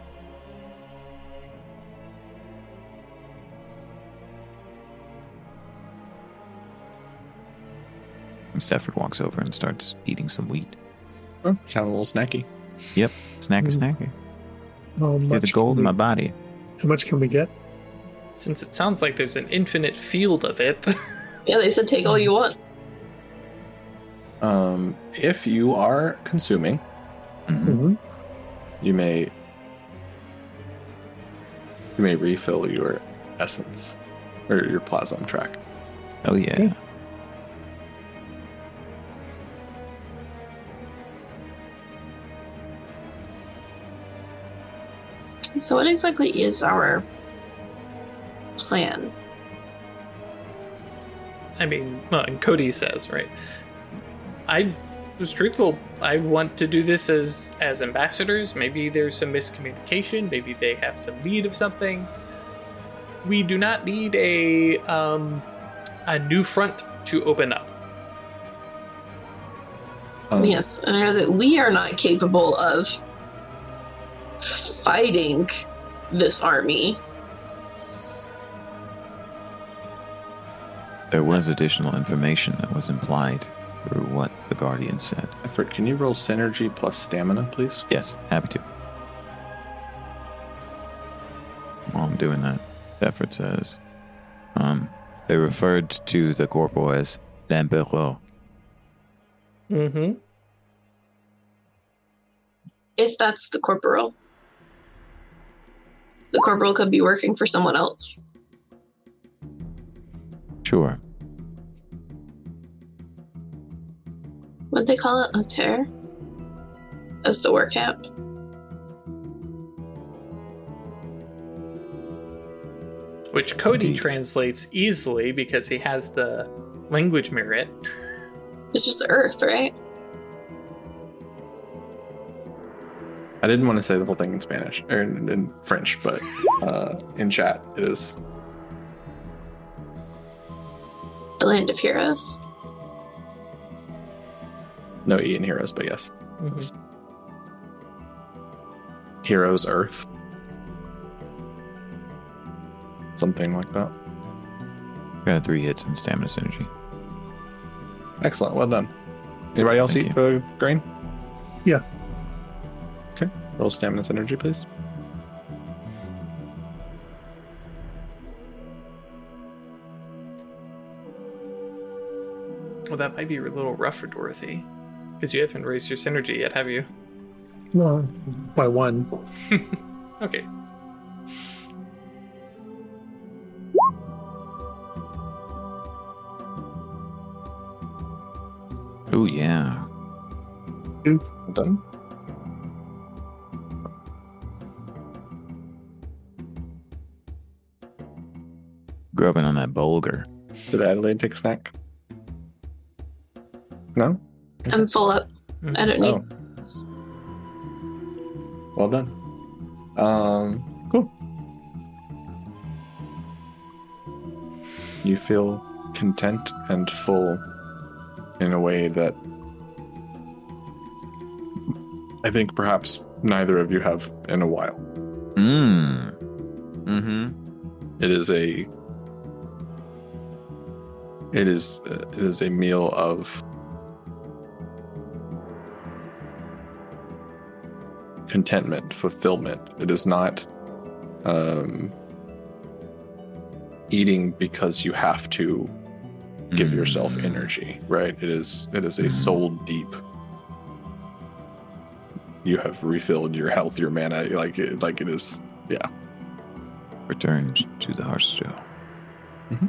And Stafford walks over and starts eating some wheat. Oh, sound a little snacky. Yep, snacky, a Mm. snacker. How Get the gold in my body. how much can we get? Since it sounds like there's an infinite field of it. Yeah, they said take all you want. Um, if you are consuming, Mhm. hmm you may you may refill your essence or your plasm track. Oh yeah. Okay. So, what exactly is our plan? I mean, well, and Cody says, right? I was truthful. I want to do this as as ambassadors. Maybe there's some miscommunication. Maybe they have some need of something. We do not need a um, a new front to open up. Um, Yes, and I know that we are not capable of fighting this army. There was additional information that was implied through what the Guardian said. Effort, can you roll synergy plus stamina, please? Yes, happy to. While I'm doing that, Effort says, um, they referred to the corporal as l'Empereur. Mm-hmm. If that's the corporal, the corporal could be working for someone else. Sure. What they call it a tear? As the work camp? Which Cody Indeed. translates easily because he has the language merit. It's just Earth, right? I didn't want to say the whole thing in Spanish or in, in French, but uh, in chat it is The land of heroes. no E in heroes, but yes, Mhm. heroes Earth, something like that. Got three hits in stamina synergy. Excellent, well done. Anybody else Thank eat the grain? Yeah. Okay, roll stamina synergy, please. Well, that might be a little rough for Dorothy. Because you haven't raised your synergy yet, have you? No, by one. Okay. Oh, yeah. Well done. Grubbing on that bulgur. Did Adelaide take a snack? No? I'm full up. I don't need. Oh. Well done. Um, cool. You feel content and full in a way that I think perhaps neither of you have in a while. Mmm. Mm-hmm. It is a it is it is a meal of contentment, fulfillment. It is not um, eating because you have to give yourself Mm. energy, right? It is it is a Mm. soul deep. You have refilled your health, your mana, like it, like it is. Yeah, Returned to the Hearthstone. So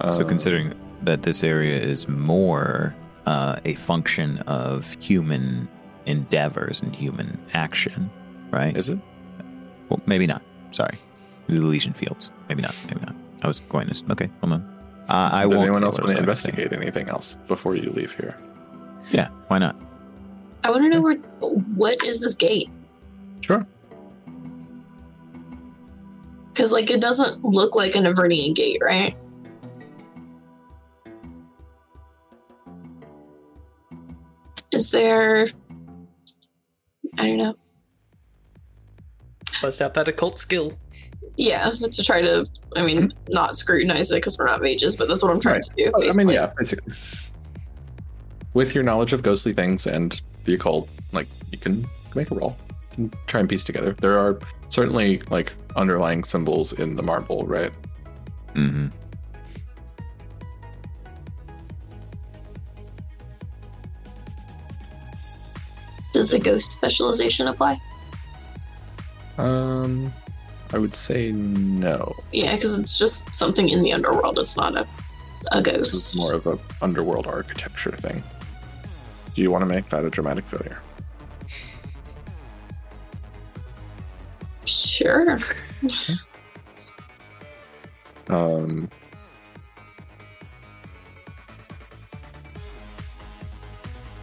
Uh, considering that this area is more uh, a function of human endeavors and human action, right? is it? Well, maybe not. Sorry, the Elysian Fields. Maybe not. Maybe not. I was going to. Okay, hold on. Uh, I Does won't. anyone else want to was gonna say. investigate anything else before you leave here? Yeah, why not? I want to know where. What is this gate? Sure. Because like it doesn't look like an Avernian gate, right? Is there? I don't know. Bust out that occult skill. Yeah, to try to. I mean, not scrutinize it because we're not mages, but that's what I'm trying Right. to do. Oh, I mean, yeah, basically. With your knowledge of ghostly things and the occult, like you can make a roll and try and piece together. There are certainly like underlying symbols in the marble, right? Mm-hmm. Does the ghost specialization apply? Um, I would say no. Yeah, because it's just something in the underworld. It's not a a ghost. This is more of a underworld architecture thing. Do you want to make that a dramatic failure? Sure. Um,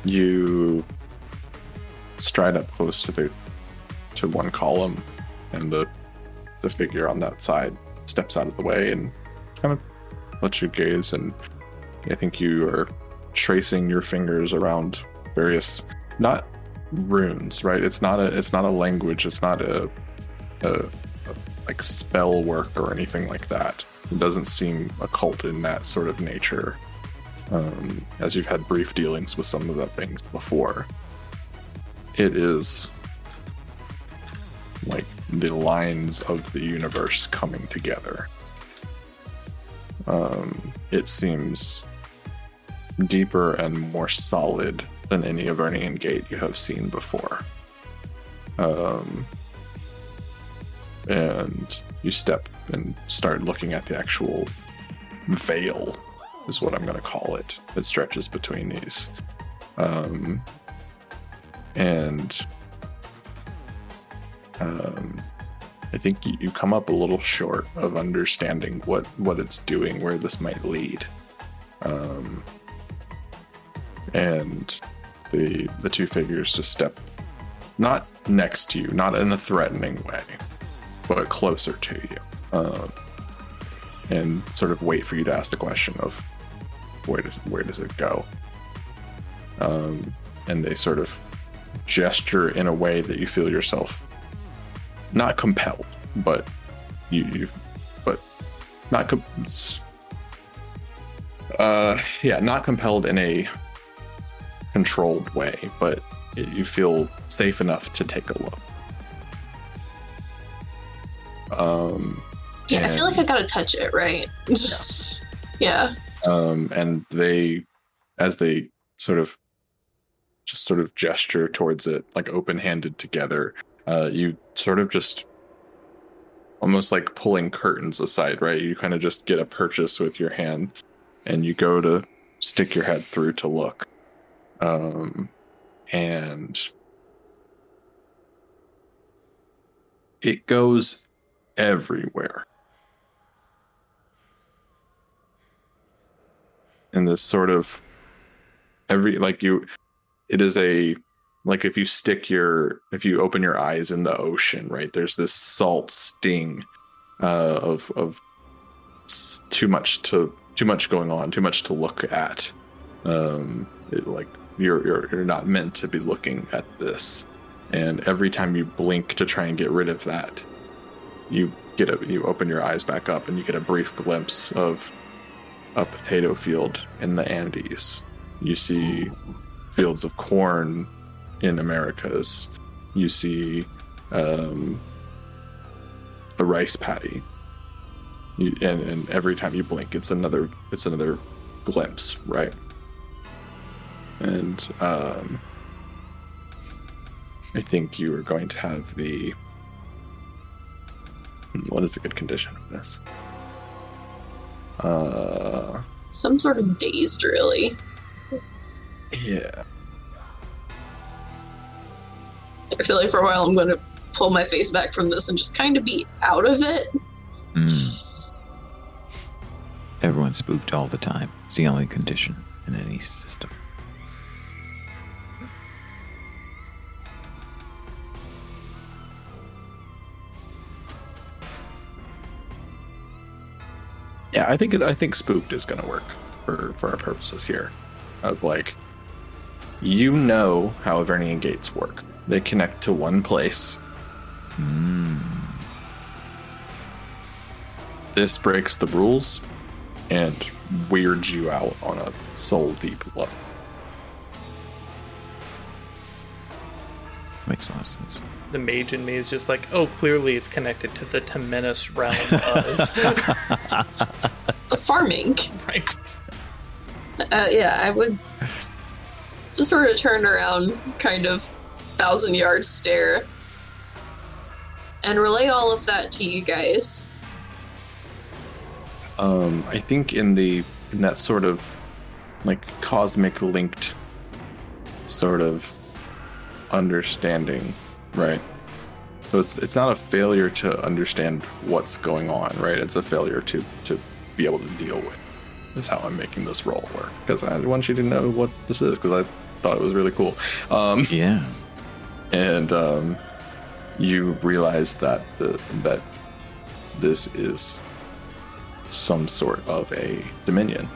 you stride up close to the to one column, and the the figure on that side steps out of the way and kind of lets you gaze. And I think you are tracing your fingers around various not runes, right? It's not a it's not a language. It's not a, a, a like spell work or anything like that. It doesn't seem occult in that sort of nature. Um, as you've had brief dealings with some of the things before, it is like the lines of the universe coming together. Um, it seems deeper and more solid than any Avernian gate you have seen before. Um, and you step and start looking at the actual veil is what i'm going to call it that stretches between these um, and um, i think you, come up a little short of understanding what what it's doing where this might lead um, and the the two figures just step not next to you not in a threatening way but closer to you, um, and sort of wait for you to ask the question of where does where does it go? Um, and they sort of gesture in a way that you feel yourself not compelled, but you, you but not com- uh yeah not compelled in a controlled way, but it, you feel safe enough to take a look. Um, Yeah, I feel like I gotta touch it, right? Just yeah. um, and they, as they sort of, just sort of gesture towards it, like open-handed together. Uh, you sort of just, almost like pulling curtains aside, right? You kind of just get a purchase with your hand, and you go to stick your head through to look, um, and it goes everywhere. And this sort of every like you it is a like if you stick your if you open your eyes in the ocean, right? There's this salt sting uh of of too much to too much going on, too much to look at. Um it, like you're you're you're not meant to be looking at this. And every time you blink to try and get rid of that, you get a you open your eyes back up and you get a brief glimpse of a potato field in the Andes. You see fields of corn in Americas. You see um, a rice paddy. You, and, and every time you blink, it's another it's another glimpse, right? And um, I think you are going to have the what is a good condition of this? Uh, Some sort of dazed, really. Yeah. I feel like for a while I'm going to pull my face back from this and just kind of be out of it. Mm. Everyone's spooked all the time. It's the only condition in any system. Yeah, I think I think spooked is going to work for for our purposes here. Of like, you know how Avernian gates work. They connect to one place. Mm. This breaks the rules and weirds you out on a soul deep level. Makes a lot of sense. The mage in me is just like, oh, clearly it's connected to the Temenos realm of Farming. right. Uh, yeah, I would just sort of turn around, kind of thousand yard stare, and relay all of that to you guys. Um, I think in the in that sort of like cosmic linked sort of understanding, right? So it's it's not a failure to understand what's going on, right? It's a failure to to be able to deal with. Is how I'm making this roll work because I want you to know what this is because I thought it was really cool. Um, Yeah. and um, you realize that the that this is some sort of a dominion.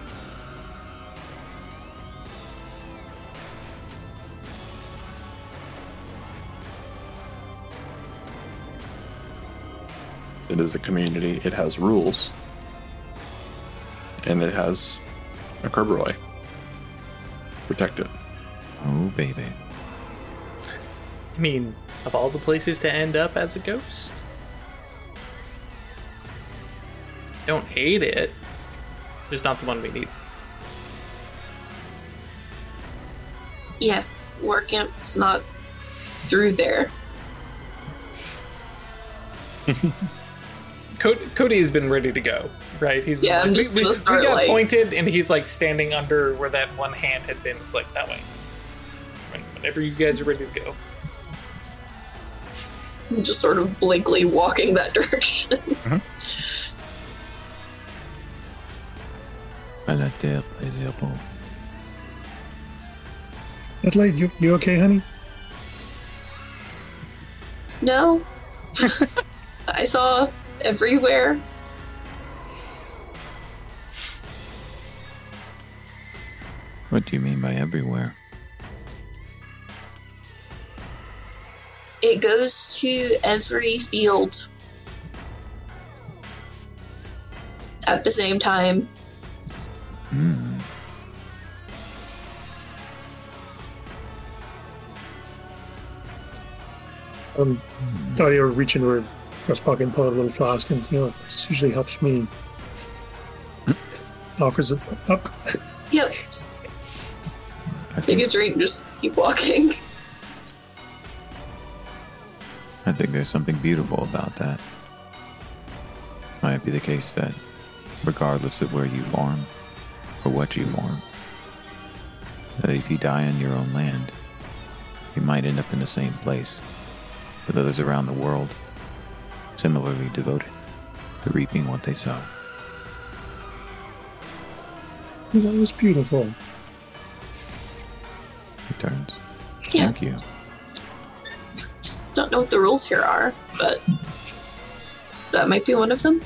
It is a community. It has rules, and it has a Kerberoi. Protect it. Oh, baby. I mean, of all the places to end up as a ghost, don't hate it. Just not the one we need. Yeah, war camp's not through there. Cody, Cody has been ready to go, right? He's been Yeah, like, I'm just we, gonna we- start, we got like- pointed, and he's like standing under where that one hand had been. It's like that way. When- Whenever you guys are ready to go. I'm just sort of blankly walking that direction. À la terre préservons. Adelaide, you you okay, honey? no. I saw everywhere. What do you mean by everywhere? It goes to every field at the same time. Hmm. Um, thought you were reaching over across pocket and pull out a little flask, and you know this usually helps me. Offers it up. Yep. I Take think, a drink, just keep walking. I think there's something beautiful about that. Might be the case that, regardless of where you farm or what you farm, that if you die on your own land, you might end up in the same place with others around the world similarly devoted to reaping what they sow. That was beautiful. Returns. Yeah. Thank you. Don't know what the rules here are, but that might be one of them.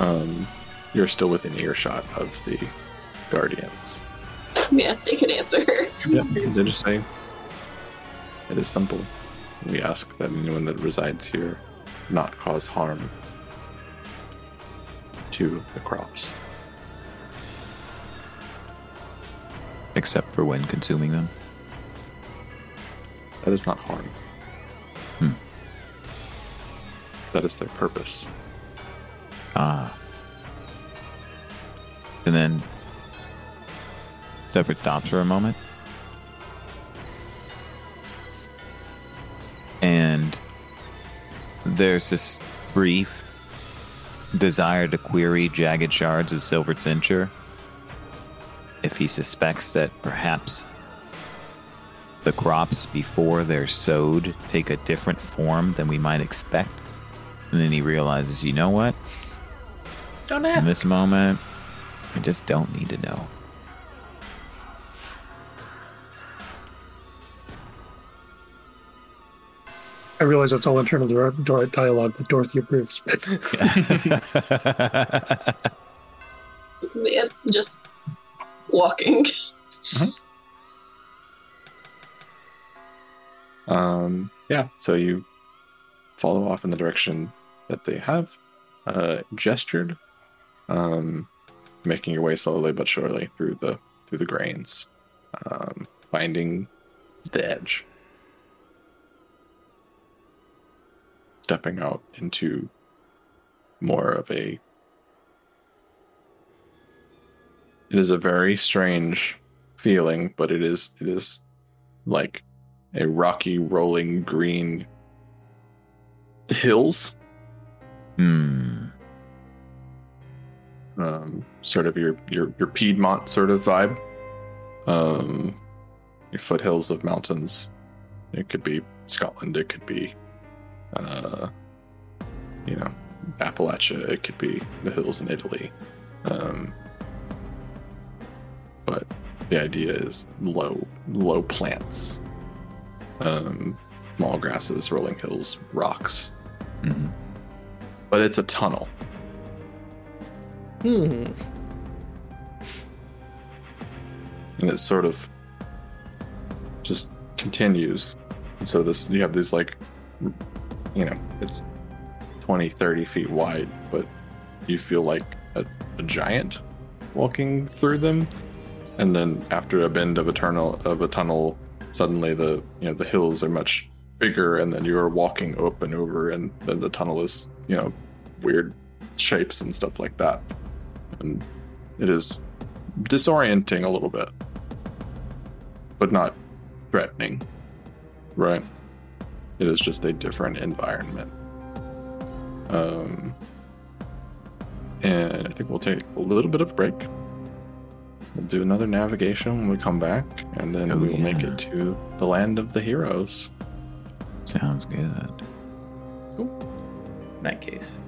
Um, you're still within earshot of the guardians. Yeah, they can answer. Yeah, they just say it is simple. We ask that anyone that resides here not cause harm to the crops. Except for when consuming them. That is not harm. Hmm. That is their purpose. Ah. And then Separate stops for a moment. And there's this brief desire to query jagged shards of silver tincture if he suspects that perhaps the crops before they're sowed take a different form than we might expect. And then he realizes, you know what? Don't ask. In this moment, I just don't need to know. I realize that's all internal dir- dir- dialogue, but Dorothy approves. Yep, just walking. Um, yeah, so you follow off in the direction that they have uh, gestured, um, making your way slowly but surely through the through the grains, um, finding the edge, stepping out into more of a. It is a very strange feeling, but it is it is like a rocky rolling green hills. Hmm. um sort of your your your piedmont sort of vibe. Um your foothills of mountains. It could be scotland it could be uh you know appalachia it could be the hills in italy. Um but the idea is low low plants. Um small grasses rolling hills rocks. Mhm. but it's a tunnel. Hmm. and it sort of just continues. And so this you have these like you know it's 20 30 feet wide but you feel like a, a giant walking through them and then after a bend of a tunnel of a tunnel suddenly the you know the hills are much bigger and then you're walking up and over and then the tunnel is you know weird shapes and stuff like that. And it is disorienting a little bit but not threatening right? It is just a different environment. Um and i think we'll take a little bit of a break we'll do another navigation when we come back and then Oh, we will make it to the land of the heroes Sounds good. Cool. In that case,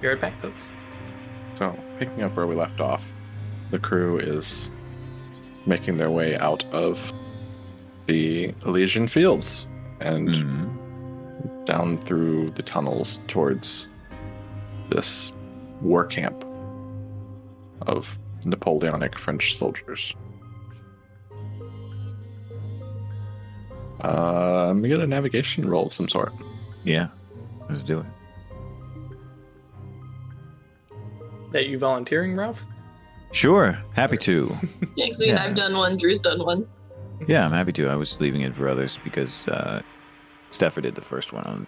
be right back, folks. So, picking up where we left off, the crew is making their way out of the Elysian fields and Mhm. down through the tunnels towards this war camp of Napoleonic French soldiers. Uh, let me get a navigation roll of some sort. Yeah. Let's do it. That you volunteering, Ralph? Sure. Happy to. Yeah, 'cause I mean, Yeah. I've done one, Drew's done one. Yeah, I'm happy to. I was leaving it for others because uh, Stafford did the first one on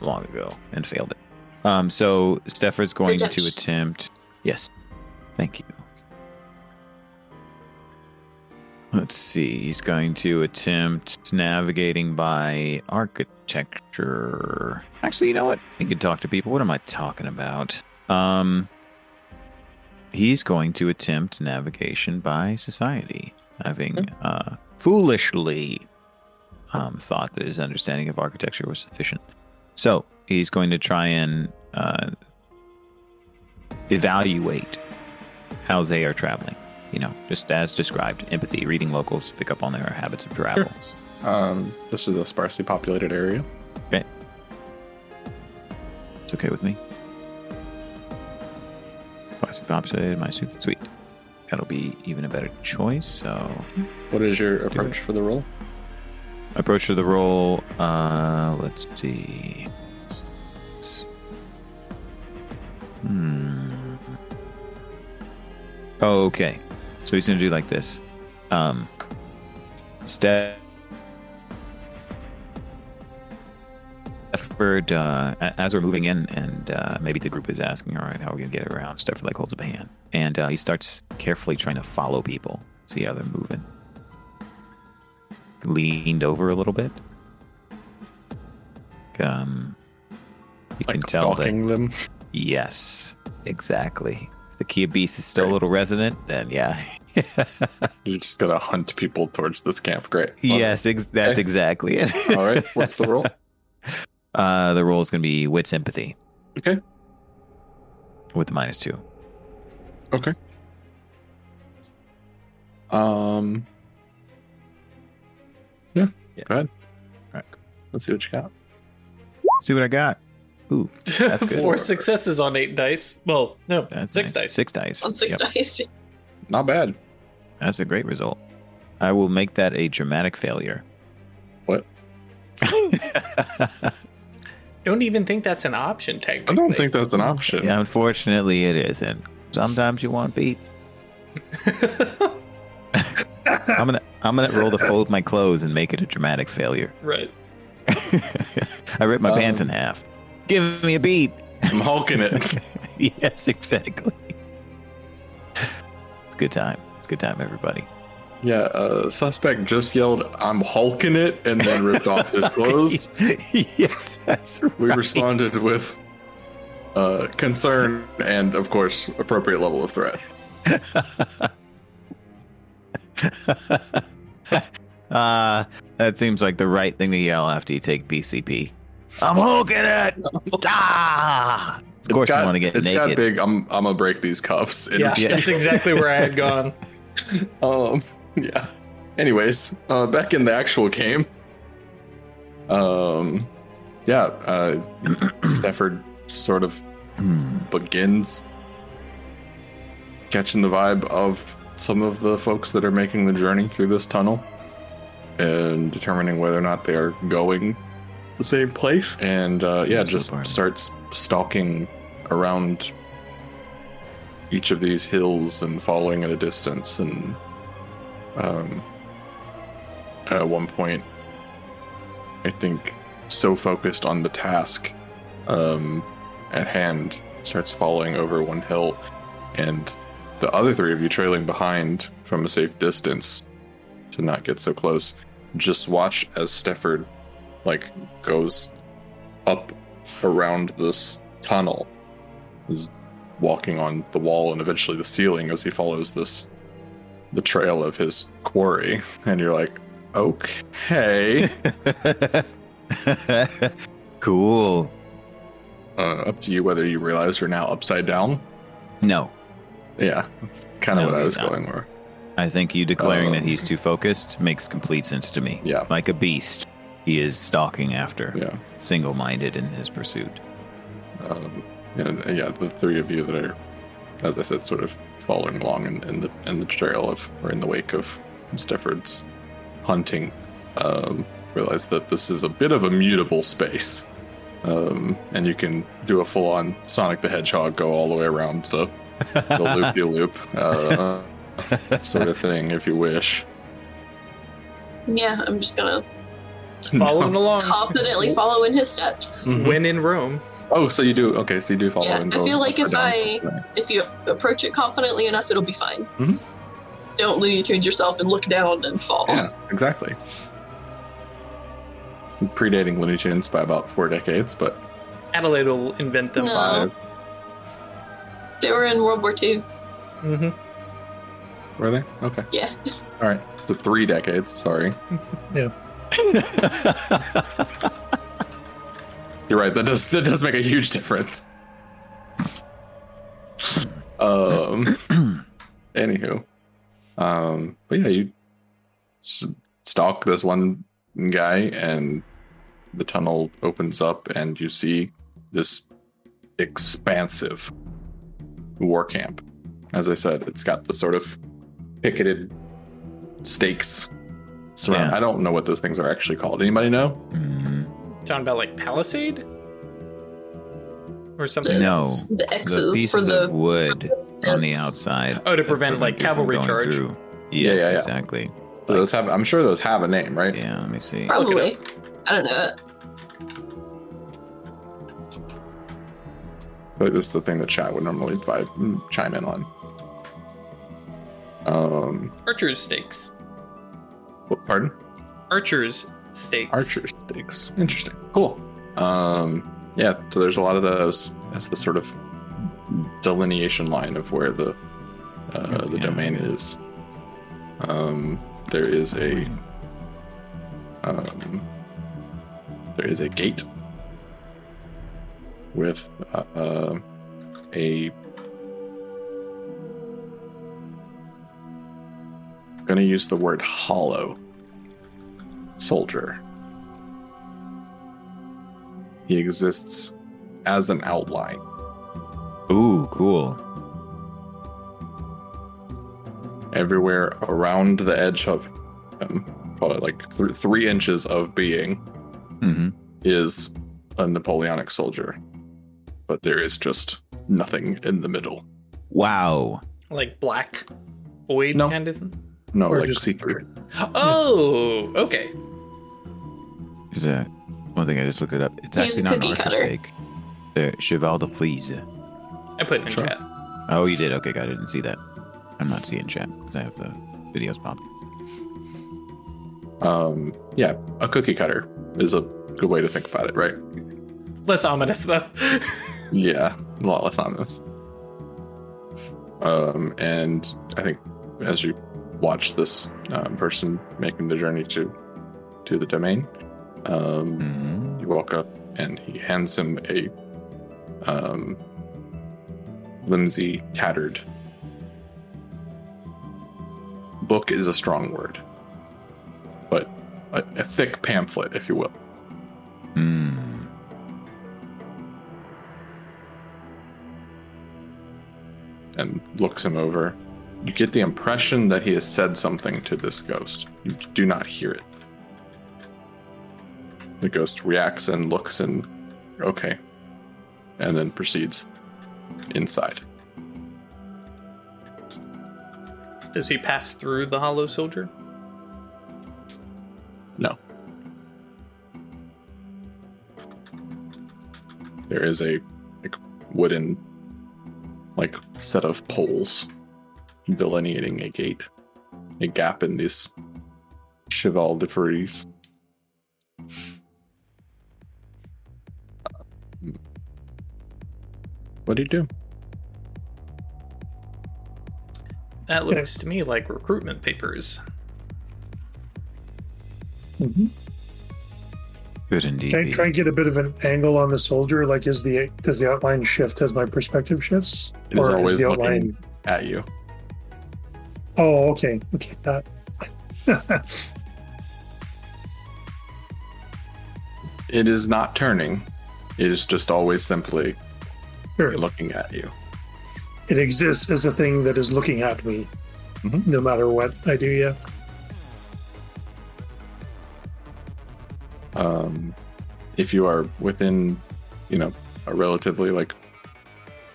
long ago and failed it. Um, so Stafford's going to attempt. Yes, thank you. Let's see. He's going to attempt navigating by architecture. Actually, you know what? He could talk to people. What am I talking about? Um, he's going to attempt navigation by society. having uh, foolishly um, thought that his understanding of architecture was sufficient. So he's going to try and uh, evaluate how they are traveling. You know, just as described, empathy, reading locals, pick up on their habits of travel. Um, this is a sparsely populated area. Okay. It's okay with me. Classic populated, my suit. Sweet. That'll be even a better choice. So, What is your approach for the roll? approach to the roll. Uh, let's see. Hmm. Oh, okay. So he's gonna do like this. Um, step. Stafford, uh, as we're moving in, and uh, maybe the group is asking, all right, how are we going to get around? Stafford like holds up a hand, and uh, he starts carefully trying to follow people, see how they're moving. Leaned over a little bit. Um, you can Like tell that stalking them. Yes, exactly. The Kia Beast is still a little resonant, then yeah. You're just gonna hunt people towards this camp. Great. Love yes, ex- that's Okay. exactly it. All right. What's the roll? Uh, the roll is going to be wits empathy. Okay. With the minus two. Okay. Um. Yeah. Yeah. Go ahead. All right. Let's see what you got. See what I got. Ooh, That's good. Four successes on eight dice. Well, no, that's six nice. dice. Six dice. On six Yep, dice. Not bad. That's a great result. I will make that a dramatic failure. What? Don't even think that's an option, technically. I don't think that's an option. yeah, unfortunately, it isn't. Sometimes you want beats. I'm gonna I'm gonna roll to fold my clothes and make it a dramatic failure. right. I ripped my pants in Um, half. Give me a beat. I'm hulking it. yes, exactly. It's a good time. It's a good time, everybody. yeah. Uh, suspect just yelled, "I'm hulking it," and then ripped off his clothes. yes, that's right. We responded with uh, concern and, of course, appropriate level of threat. uh, that seems like the right thing to yell after you take PCP. I'm hooking it. ah! Of course, It's got, you want to get it's got naked. big. I'm I'm gonna break these cuffs. And Yeah, Yeah. that's exactly where I had gone. Um, yeah. Anyways, uh, back in the actual game. Um, yeah. Uh, Stafford sort of begins catching the vibe of some of the folks that are making the journey through this tunnel and determining whether or not they are going the same place. And uh, yeah, That's just part. starts stalking around each of these hills and following at a distance. And um, at one point, I think so focused on the task um, at hand starts falling over one hill, and the other three of you trailing behind from a safe distance to not get so close. Just watch as Stafford like goes up around this tunnel, is walking on the wall and eventually the ceiling as he follows this the trail of his quarry, and you're like, okay. cool. Uh, up to you whether you realize you're now upside down. No, Yeah, that's kind of No, what I was not. going for. I think you declaring that Um, he's too focused makes complete sense to me. Yeah. Like a beast, he is stalking after, Yeah. single-minded in his pursuit. Um, and uh, yeah, the three of you that are, as I said, sort of following along in, in the in the trail of or in the wake of Stafford's hunting, um, realize that this is a bit of a mutable space, um, and you can do a full-on Sonic the Hedgehog, go all the way around the the loop de loop uh, sort of thing if you wish. Yeah, I'm just gonna Following along. confidently follow in his steps. Mhm. When in Rome. Oh, so you do okay? So you do follow. Yeah, I feel like if down. I- Okay. If you approach it confidently enough, it'll be fine. Mhm. Don't Looney Tunes yourself and look down and fall. Yeah, exactly. Predating Looney Tunes by about four decades, but Adelaide will invent them. No. five They were in World War II. Mm hmm were they? Okay. Yeah. All right, so three decades. Sorry. Yeah. You're right. That does that does make a huge difference. Um. anywho, um. But yeah, you s- stalk this one guy, and the tunnel opens up, and you see this expansive war camp. As I said, it's got the sort of picketed stakes. Surround. Yeah. I don't know what those things are actually called. Anybody know? Mhm. Talking about like palisade or something. No, else? The the pieces for the of wood on the outside. Oh, to prevent, like, cavalry going charge. through. Yeah, Yes, yeah, yeah. exactly. Those have. I'm sure those have a name, right? Yeah, let me see. Probably. I don't know it. But this is the thing that chat would normally vibe, mm, chime in on. Um, Archer's stakes. What, pardon? Archer's stakes. Archer stakes. Interesting. Cool. Um, yeah. So there's a lot of those. That's the sort of delineation line of where the uh, the Yeah. domain is. Um, there is a um, there is a gate with uh, uh, a going to use the word hollow soldier. He exists as an outline. Ooh, cool. everywhere around the edge of um, call it like th- three inches of being hmm is a Napoleonic soldier, but there is just nothing in the middle. Wow. Like black void No. kind of thing. No, Or like just- see through. Oh, okay. Is that one thing I just looked it up? It's He's actually not an cookie archer cutter. The Cheval de Frise. I put it in Sure. chat. Oh, you did? Okay, God, I didn't see that. I'm not seeing chat because I have the videos popped. Um, yeah, a cookie cutter is a good way to think about it, right? Less ominous though. Yeah, a lot less ominous. Um, and I think as you watch this um, person making the journey to to the domain, um, hmm You walk up, and he hands him a um, flimsy, tattered book. Is a strong word, but a, a thick pamphlet, if you will. Hmm. and looks him over. You get the impression that he has said something to this ghost. You do not hear it. The ghost reacts and looks and okay, and then proceeds inside. Does he pass through the hollow soldier? No. There is a like wooden like set of poles delineating a gate. A gap in this cheval de frise. What do you do? That looks to me like recruitment papers. Mm-hmm. Good indeed. Can I try and get a bit of an angle on the soldier? Like, is the does the outline shift as my perspective shifts, It is always the looking at you. Oh, okay, okay, that. It is not turning. It is just always simply sure. looking at you. It exists as a thing that is looking at me, Mhm. no matter what I do. Yeah. um, if you are within, you know, a relatively like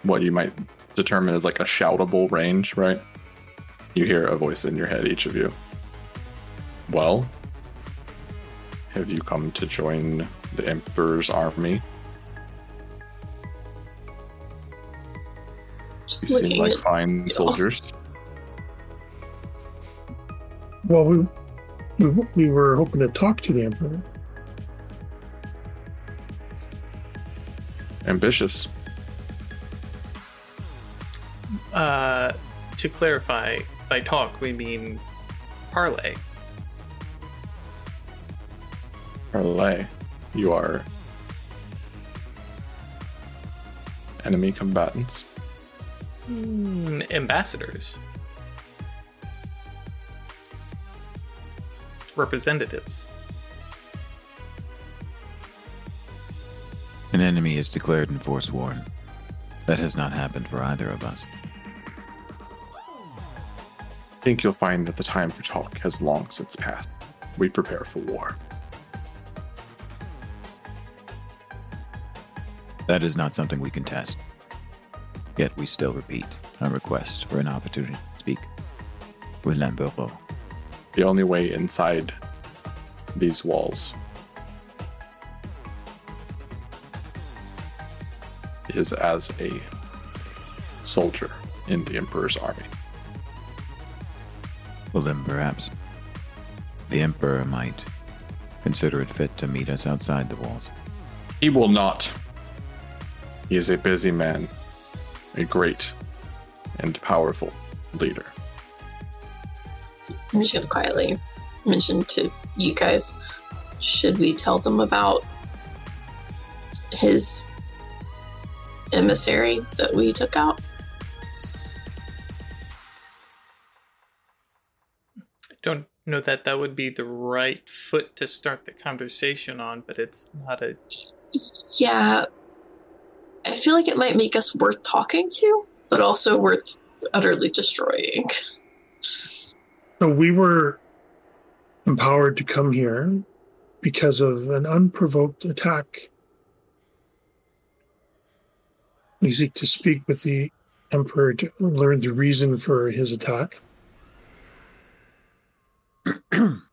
what you might determine as like a shoutable range, right? You hear a voice in your head, each of you. Well, have you come to join the Emperor's army? Just You seem like at fine soldiers. Well, we, we we were hoping to talk to the emperor. Ambitious. Uh, to clarify, by talk we mean Parley. Parlay, you are enemy combatants. Hmm, ambassadors. Representatives. An enemy is declared in Forsworn. That has not happened for either of us. I think you'll find that the time for talk has long since passed. We prepare for war. That is not something we can test. Yet we still repeat our request for an opportunity to speak with Lambeau. The only way inside these walls is as a soldier in the Emperor's army. Well, then perhaps the Emperor might consider it fit to meet us outside the walls. He will not. He is a busy man, a great and powerful leader. I'm just gonna quietly mention to you guys should we tell them about his emissary that we took out? Know that that would be the right foot to start the conversation on, but it's not a. Yeah. I feel like it might make us worth talking to, but also worth utterly destroying. So we were empowered to come here because of an unprovoked attack. We seek to speak with the Emperor to learn the reason for his attack.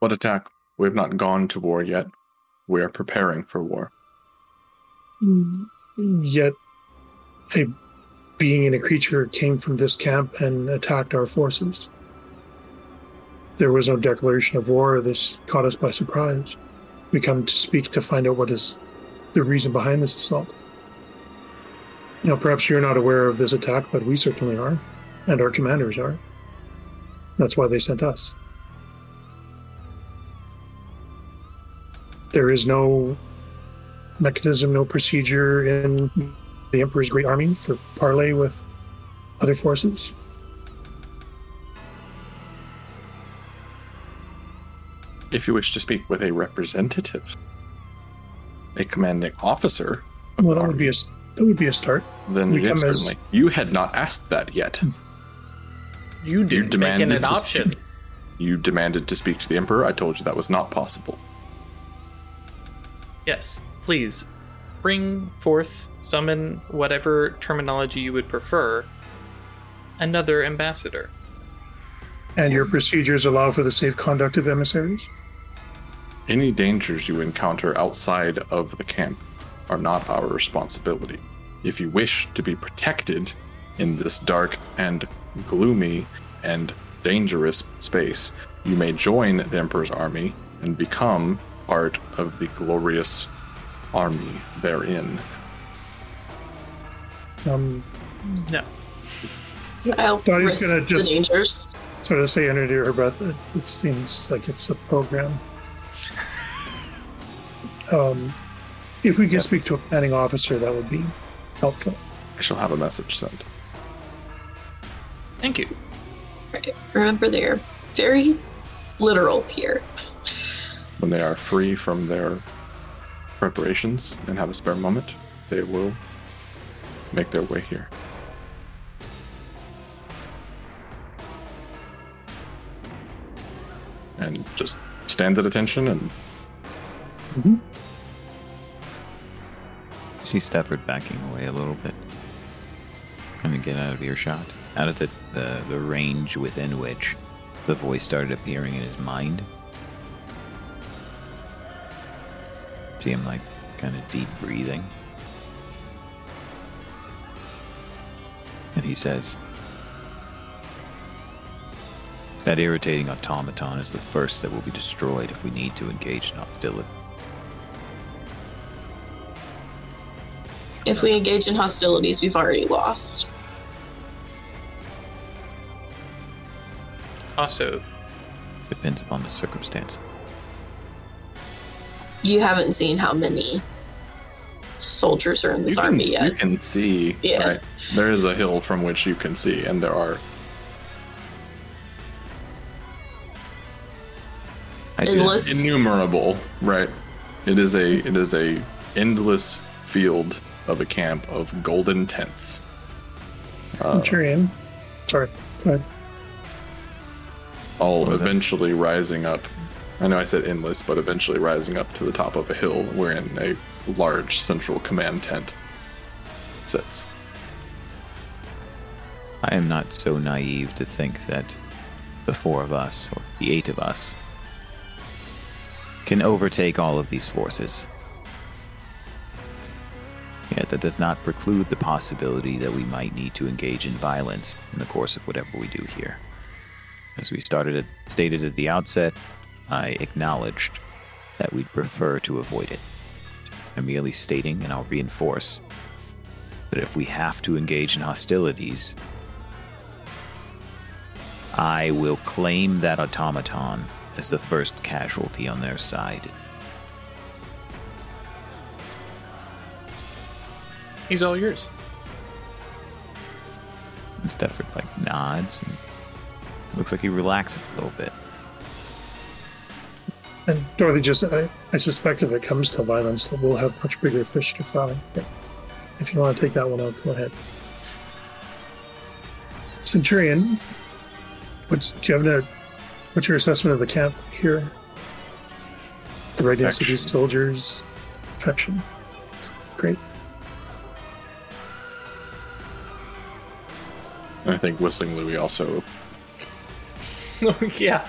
What attack? We have not gone to war yet. We are preparing for war. Mm, yet, a being and a creature came from this camp and attacked our forces. There was no declaration of war. This caught us by surprise. We come to speak to find out what is the reason behind this assault. Now, perhaps you're not aware of this attack, but we certainly are, and our commanders are. That's why they sent us. There is no mechanism, no procedure in the Emperor's Great Army for parley with other forces. If you wish to speak with a representative, a commanding officer, of Well, that would be a that would be a start. then yes, come as- You had not asked that yet. Hmm. You didn't make an demanded to adoption. You demanded to speak to the Emperor. I told you that was not possible. Yes, please bring forth, summon whatever terminology you would prefer, another ambassador. And your procedures allow for the safe conduct of emissaries? Any dangers you encounter outside of the camp are not our responsibility. If you wish to be protected in this dark and gloomy and dangerous space, you may join the Emperor's army and become part of the glorious army therein. Um, No. I'll Dottie's risk gonna the just- dangers. sort of say under her breath, "It- this seems like it's a program. Um, if we could Yep. speak to a planning officer, that would be helpful. I shall have a message sent. Thank you. Right. Remember, they're very literal here. When they are free from their preparations and have a spare moment, they will make their way here. And just stand at attention and mm-hmm. See Stafford backing away a little bit. Trying to get out of earshot. Out of the, the, the range within which the voice started appearing in his mind. See him like kind of deep breathing. And he says, That irritating automaton is the first that will be destroyed if we need to engage in hostility. If we engage in hostilities, we've already lost. Also, Depends upon the circumstance. You haven't seen how many soldiers are in this you, can, army you can see. Yeah. Right, there is a hill from which you can see, and there are. Endless. innumerable right it is a it is a endless field of a camp of golden tents uh, Centurion. Sorry. Go ahead. All eventually rising up. I know i said endless but eventually rising up to the top of a hill. Wherein a large central command tent. Sits I am not so naive to think that the four of us, or the eight of us, can overtake all of these forces. Yet that does not preclude the possibility that we might need to engage in violence in the course of whatever we do here. As we started it, stated at the outset, I acknowledged that we'd prefer to avoid it. I'm merely stating, and I'll reinforce, that if we have to engage in hostilities, I will claim that automaton as the first casualty on their side. he's all yours. And Stafford like nods and looks like he relaxes a little bit. And Dorothy just, I, I suspect if it comes to violence, that we'll have much bigger fish to fry. If you want to take that one out, go ahead. Centurion, what's, do you have a, what's your assessment of the camp here? The readiness of these soldiers, affection. Great. i think whistling Louie also yeah.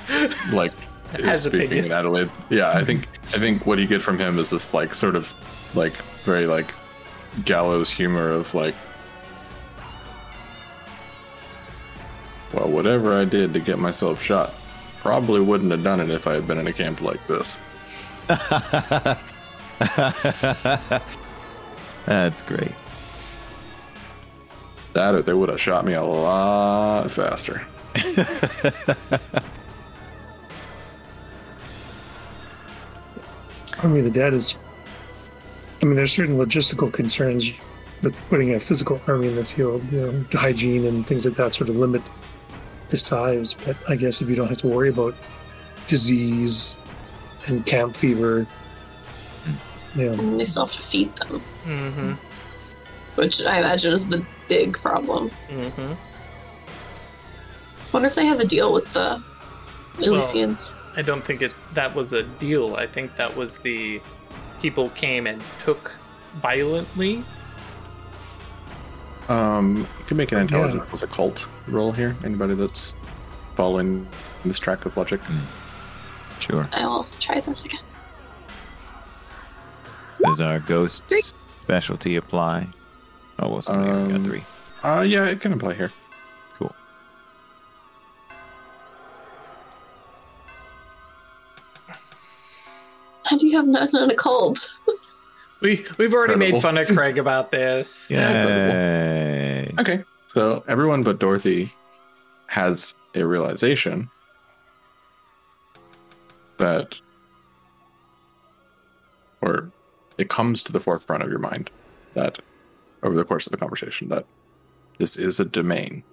like Has speaking opinions. in Adelaide's. Yeah, I think I think what you get from him is this like sort of like very like gallows humor of like well whatever I did to get myself shot probably wouldn't have done it if I had been in a camp like this. That's great. That or they would have shot me a lot faster. Army mean, the Dead is. I mean, there's certain logistical concerns with putting a physical army in the field. You know, hygiene and things like that sort of limit the size. But I guess if you don't have to worry about disease and camp fever, you know, And they still have to feed them, Mm-hmm. which I imagine is the big problem. Mm-hmm. Wonder if they have a deal with the Elysians. I don't think it's that was a deal. I think that was the people came and took violently. Um, you can make an Yeah. intelligence as Occult roll here. Anybody that's following this track of logic. Sure. I will try this again. Does our ghost Three. specialty apply? Oh, well, somebody already got Um, three. Uh, yeah, it can apply here. How do you have nothing in Occult? We we've already made fun of Craig about this. Yay. Okay. So everyone but Dorothy has a realization that, or it comes to the forefront of your mind that over the course of the conversation that this is a domain.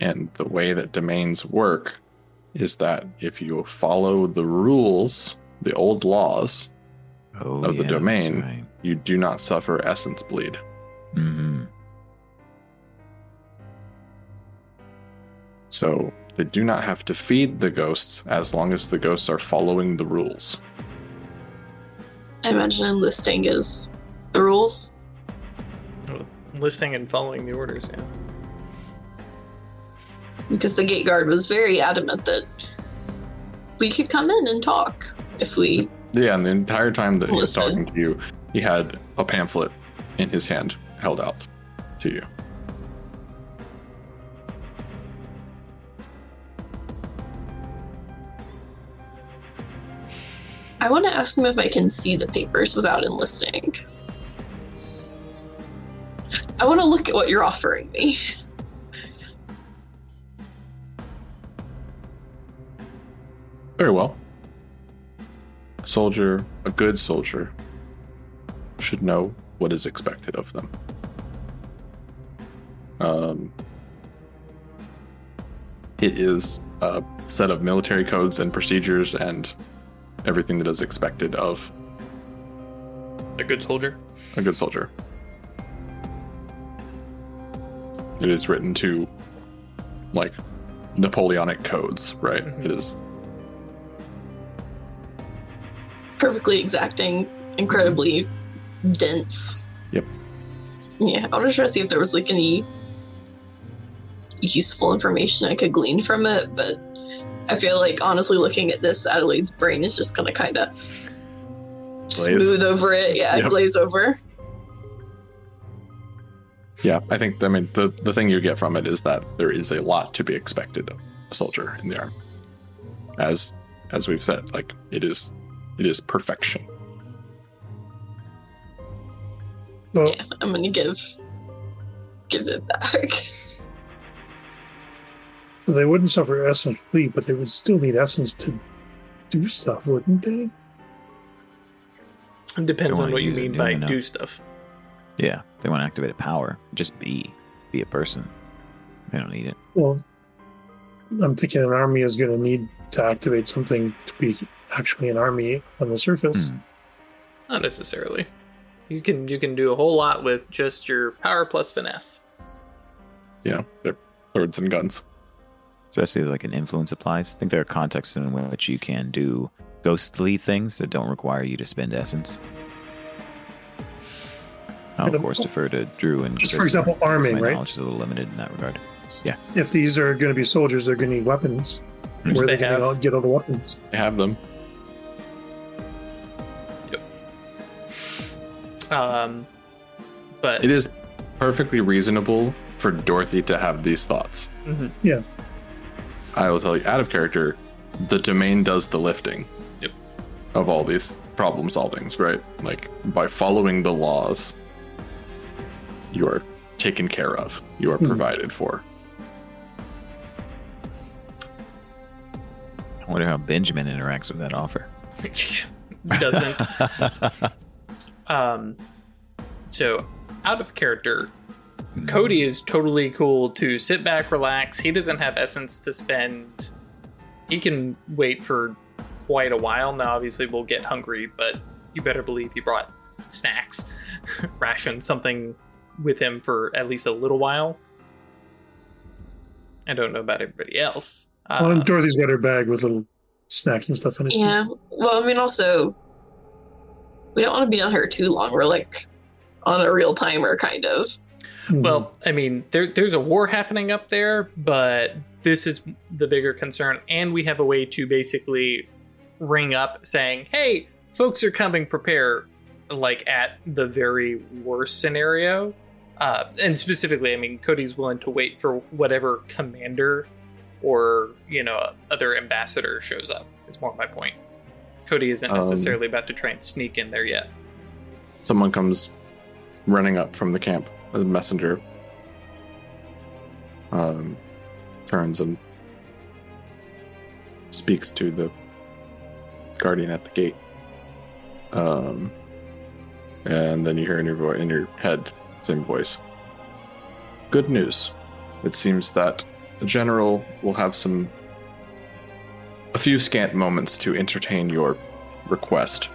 And the way that domains work is that if you follow the rules, the old laws, Oh, of the domain. Right. you do not suffer essence bleed. Mm-hmm. So they do not have to feed the ghosts as long as the ghosts are following the rules. I imagine enlisting is the rules. Listening and following the orders. Yeah. Because the gate guard was very adamant that we could come in and talk if we. Yeah, and the entire time that he was talking to you, he had a pamphlet in his hand held out to you. I want to ask him if I can see the papers without enlisting. I want to look at what you're offering me. Very well. A soldier, a good soldier, should know what is expected of them. Um, it is a set of military codes and procedures and everything that is expected of A good soldier. a good soldier. It is written to like Napoleonic codes, right? Mhm. It is Perfectly exacting, incredibly dense. Yep. Yeah, I was trying to see if there was like any useful information I could glean from it, but I feel like honestly looking at this, Adelaide's brain is just gonna kind of smooth over it. Yeah, Yep. glaze over. Yeah, I think I mean the the thing you get from it is that there is a lot to be expected of a soldier in the army. As as we've said, like it is it is perfection. Well, Yeah, I'm gonna give give it back. they wouldn't suffer essence bleed, but they would still need essence to do stuff, wouldn't they? It depends Don't on what you mean by you know? do stuff. Yeah, they want activated power. Just be. Be a person. They don't need it. Well, I'm thinking an army is going to need to activate something to be actually an army on the surface. Hmm. Not necessarily. You can you can do a whole lot with just your power plus finesse. Yeah, they're swords and guns. Especially like an influence applies. I think there are contexts in which you can do ghostly things that don't require you to spend essence. I'll of course um, defer to Drew and Just for example, because arming, my right? knowledge is a little limited in that regard. Yeah. If these are going to be soldiers, they're going to need weapons. Which Where are they they going have. to get all the weapons? They have them. Um, but It is perfectly reasonable for Dorothy to have these thoughts. Mhm. Yeah. I will tell you, out of character, the domain does the lifting. Yep. Of all these problem solvings, right? Like by following the laws, you are taken care of. You are Hmm. provided for. I wonder how Benjamin interacts with that offer. doesn't. Um, so out of character, Cody is totally cool to sit back, relax. He doesn't have essence to spend. He can wait for quite a while. Now, obviously, we'll get hungry, but you better believe he brought snacks, ration, something with him for at least a little while. I don't know about everybody else. well, and Dorothy's got her bag with little snacks and stuff in it. Yeah. Well, I mean, also, we don't want to be on her too long. We're like on a real timer, kind of. Mhm. Well, I mean, there, there's a war happening up there, but this is the bigger concern, and we have a way to basically ring up saying, "Hey, folks are coming. Prepare." Like at the very worst scenario, uh, and specifically, I mean, Cody's willing to wait for whatever commander or you know other ambassador shows up. Is more my point. Cody isn't Um, necessarily about to try and sneak in there yet. Someone comes running up from the camp, a messenger. Um, turns and speaks to the guardian at the gate. Um, and then you hear in your vo- in your head, same voice. Good news. It seems that the general will have some a few scant moments to entertain your request.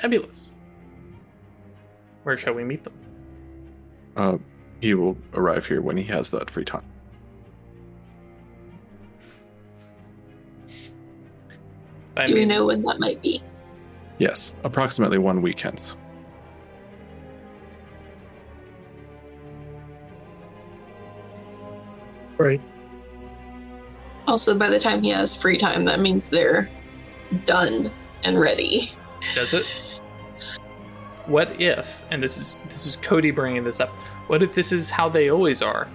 Fabulous. Where shall we meet them? Uh, he will arrive here when he has that free time. I Do we mean, know when that might be? Yes, approximately one week hence. Right. Also, by the time he has free time, that means they're done and ready. Does it? What if, and this is this is Cody bringing this up. What if this is how they always are?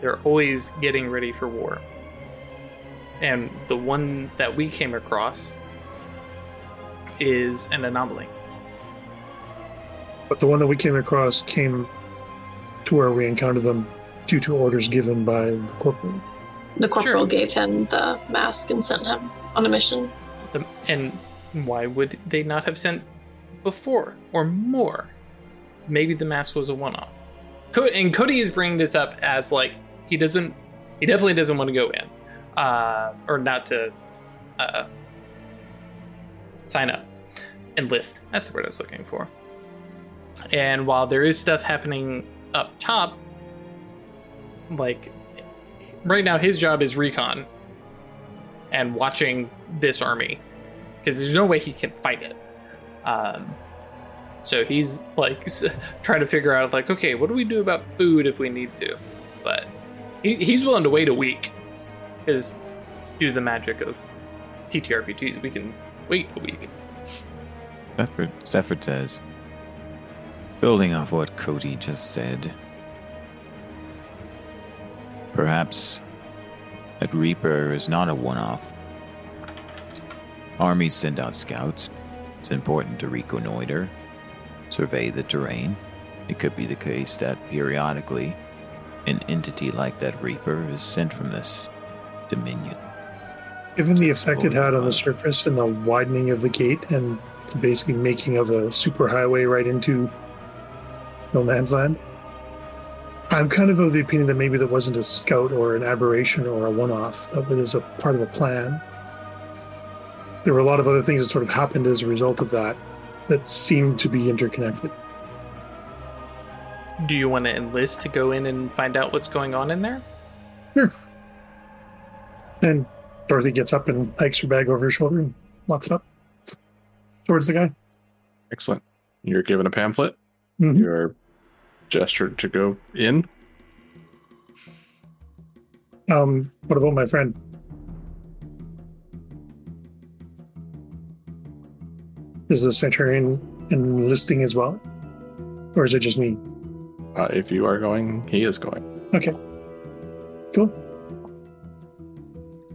They're always getting ready for war. And the one that we came across is an anomaly. But the one that we came across came to where we encountered them due to orders given by the corporal. The corporal Sure. gave him the mask and sent him on a mission. The- And why would they not have sent before or more? Maybe the mask was a one-off. Co- and Cody is bringing this up as like he doesn't, he definitely doesn't want to go in, uh, or not to uh, sign up, enlist. That's the word I was looking for. And while there is stuff happening up top, like right now, his job is recon and watching this army because there's no way he can fight it. Um, so he's like trying to figure out like, okay, what do we do about food if we need to? But he, he's willing to wait a week because due to the magic of TTRPGs, we can wait a week. Stafford, Stafford says, building off what Cody just said, perhaps that Reaper is not a one off. Armies send out scouts. It's important to reconnoiter, survey the terrain. It could be the case that periodically an entity like that Reaper is sent from this dominion. Given the effect it had on the surface and the widening of the gate and the basically making of a superhighway right into no man's land, I'm kind of of the opinion that maybe that wasn't a scout or an aberration or a one off, that it was a part of a plan. There were a lot of other things that sort of happened as a result of that that seemed to be interconnected. Do you want to enlist to go in and find out what's going on in there? Sure. And Dorothy gets up and hikes her bag over her shoulder and walks up towards the guy. Excellent. You're given a pamphlet. Mhm. You're gestured to go in. Um, what about my friend? Is the Centurion enlisting as well? Or is it just me? Uh, if you are going, he is going. Okay. Cool.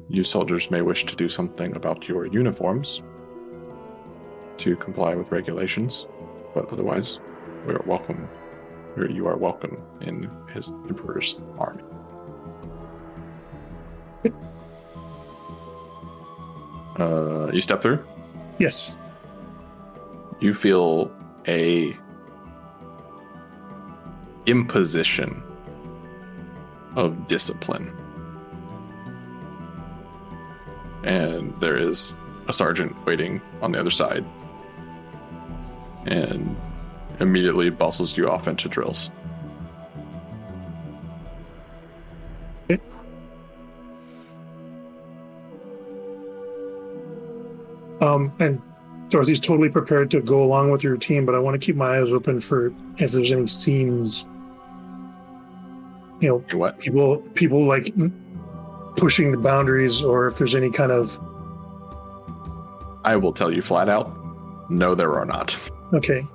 You soldiers may wish to do something about your uniforms to comply with regulations, but otherwise, we are welcome. You are welcome in his emperor's army. Uh, you step through. Yes. You feel a imposition of discipline. And there is a sergeant waiting on the other side. And immediately bustles you off into drills. Um, and Dorothy's totally prepared to go along with your team, but I want to keep my eyes open for if there's any scenes. You know, what? people people like pushing the boundaries, or if there's any kind of I will tell you flat out. No, there are not. Okay.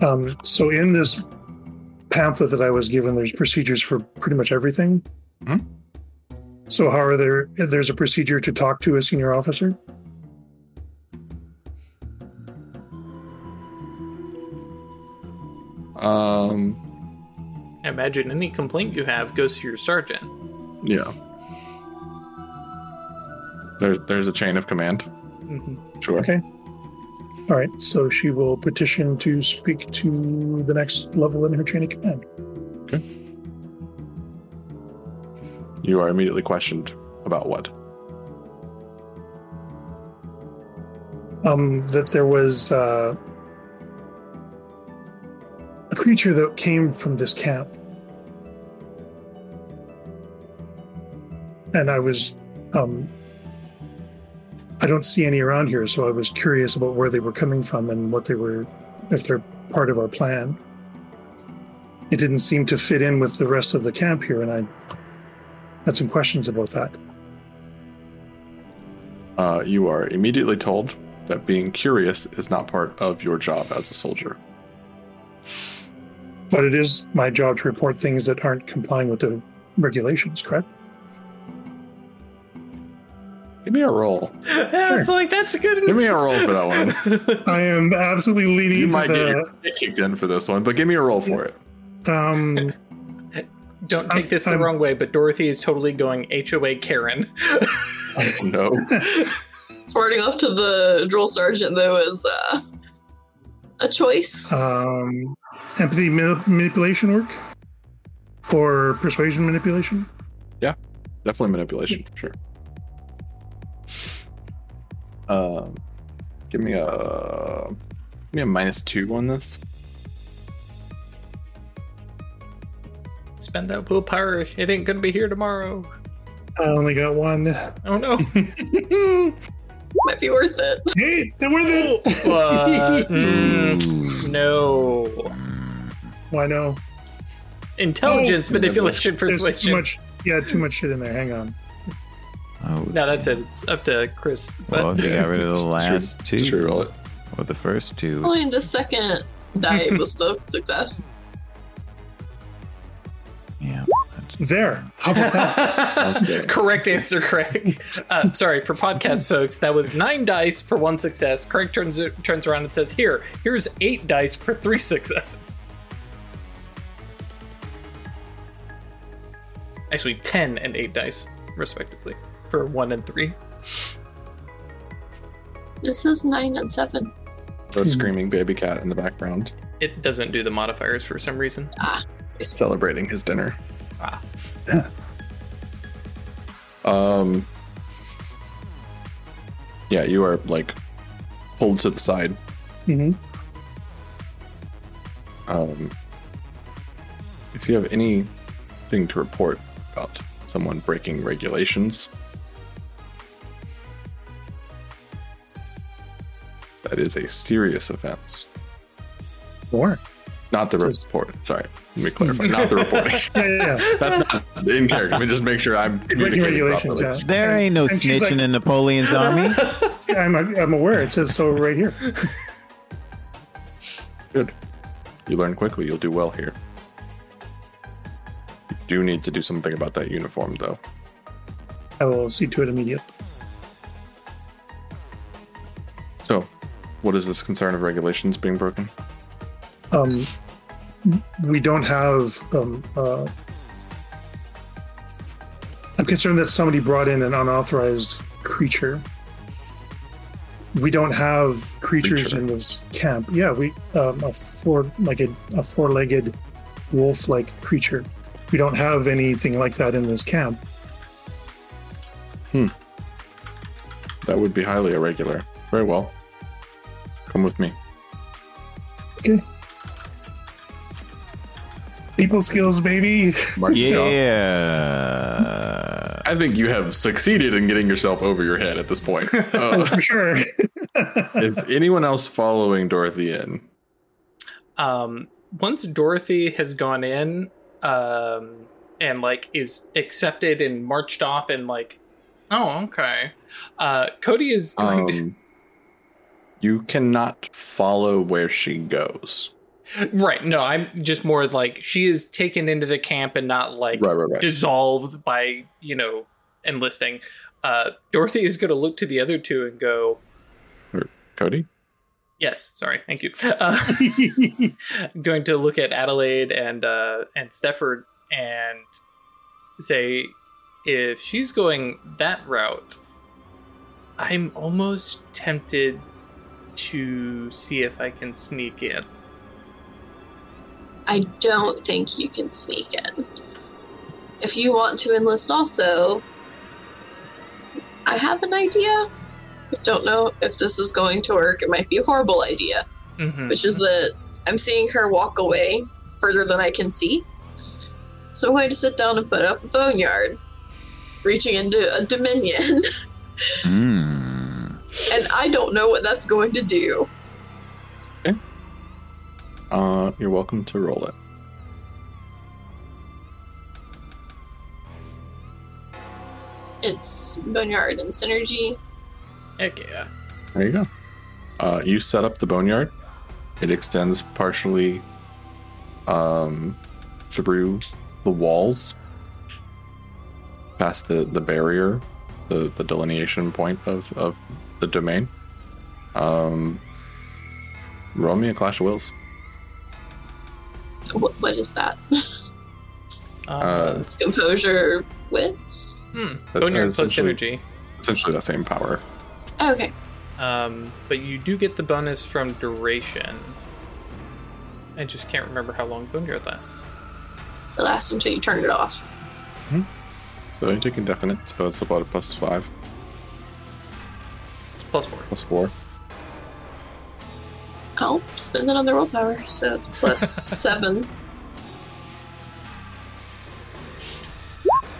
Um, so in this pamphlet that I was given, there's procedures for pretty much everything. Mhm. So how are there? There's a procedure to talk to a senior officer. Um, I imagine any complaint you have goes to your sergeant. yeah. There's there's a chain of command. hmm Sure. Okay. All right. So she will petition to speak to the next level in her chain of command. Okay. You are immediately questioned about what? um, that there was uh, a creature that came from this camp. And I was, um, I don't see any around here, so I was curious about where they were coming from and what they were, if they're part of our plan. It didn't seem to fit in with the rest of the camp here, and I had some questions about that. Uh, you are immediately told that being curious is not part of your job as a soldier. But it is my job to report things that aren't complying with the regulations, correct? Give me a roll. I was like, that's a good. Give me a roll for that one. I am absolutely leaning You to might get the. get kicked in for this one, but give me a roll for it. Um, don't I'm- take this the I'm- wrong way, but Dorothy is totally going HOA Karen. Oh, no. Smarting off to the drill sergeant though was uh, a choice. Um, empathy manip- manipulation work, or persuasion manipulation. Yeah, definitely manipulation for sure. Um, give me a give me a minus two on this. Spend that willpower. It ain't gonna be here tomorrow. I only got one. Oh no. Might be worth it. Hey, they're worth it. Uh, mm, no. Why no? Intelligence, Oh, manipulation, There's too much. Yeah, too much shit in there. Hang on. Oh, No, that's it. It's up to Chris. But well, if you got rid of the last Just two, reroll it. or the first two. Only the second die was the success. Yeah. There. How about that? Correct answer, Craig. Uh, sorry for podcast folks. That was nine dice for one success. Craig turns turns around and says, "Here, here's eight dice for three successes." Actually, ten and eight dice, respectively, for one and three. This is nine and seven. The screaming baby cat in the background, It doesn't do the modifiers for some reason. Ah, celebrating his dinner. Ah. Yeah. Um. Yeah, you are like pulled to the side. hmm Um, if you have anything to report about someone breaking regulations, that is a serious offense. More. Not the Just- report. Sorry, let me clarify. Not the reporting. Yeah, yeah, yeah. That's not in character. Let me just make sure I'm Breaking communicating regulations. properly. Yeah. There ain't no And snitching like- in Napoleon's army. I'm, I'm aware. It says so right here. Good. You learn quickly. You'll do well here. You do need to do something about that uniform, though. I will see to it immediately. So, what is this concern of regulations being broken? Um, we don't have. Um, uh, I'm concerned that somebody brought in an unauthorized creature. We don't have creatures Creature. in this camp. Yeah, we um, a four like a, a four-legged wolf-like creature. We don't have anything like that in this camp. Hmm. That would be highly irregular. Very well. Come with me. People skills, baby. Mark. Yeah. I think you have succeeded in getting yourself over your head at this point. Uh, For sure. is anyone else following Dorothy in? um, once Dorothy has gone in, um, and like is accepted and marched off, and like, oh, okay. Uh, Cody is going to. You cannot follow where she goes. Right. No, I'm just more like she is taken into the camp and not like Right, right, right. dissolved by, you know, enlisting. Uh, Dorothy is going to look to the other two and go, Cody? yes, sorry, thank you. Uh, going to look at Adelaide and uh, and Stafford and say, if she's going that route, I'm almost tempted to see if I can sneak in. I don't think you can sneak in. If you want to enlist also, I have an idea. I don't know if this is going to work. It might be a horrible idea, Mhm. which is that I'm seeing her walk away further than I can see. So I'm going to sit down and put up a boneyard, reaching into a dominion, Mm. And I don't know what that's going to do. Okay. Uh, you're welcome to roll it. It's boneyard and synergy. Heck yeah. There you go. Uh, you set up the boneyard. It extends partially um, through the walls, past the, the barrier, the, the delineation point of, of the domain. Um, roll me a Clash of Wills. What, what is that? Uh, it's Composure, wits. hmm, but Boneyard plus essentially- synergy. essentially the same power. Okay. Um, but you do get the bonus from duration. I just can't remember how long Boneyard lasts. It lasts until you turn it off. So you take indefinite, so it's about a plus five, It's plus four. plus four. I'll spend it on the willpower, so it's plus seven.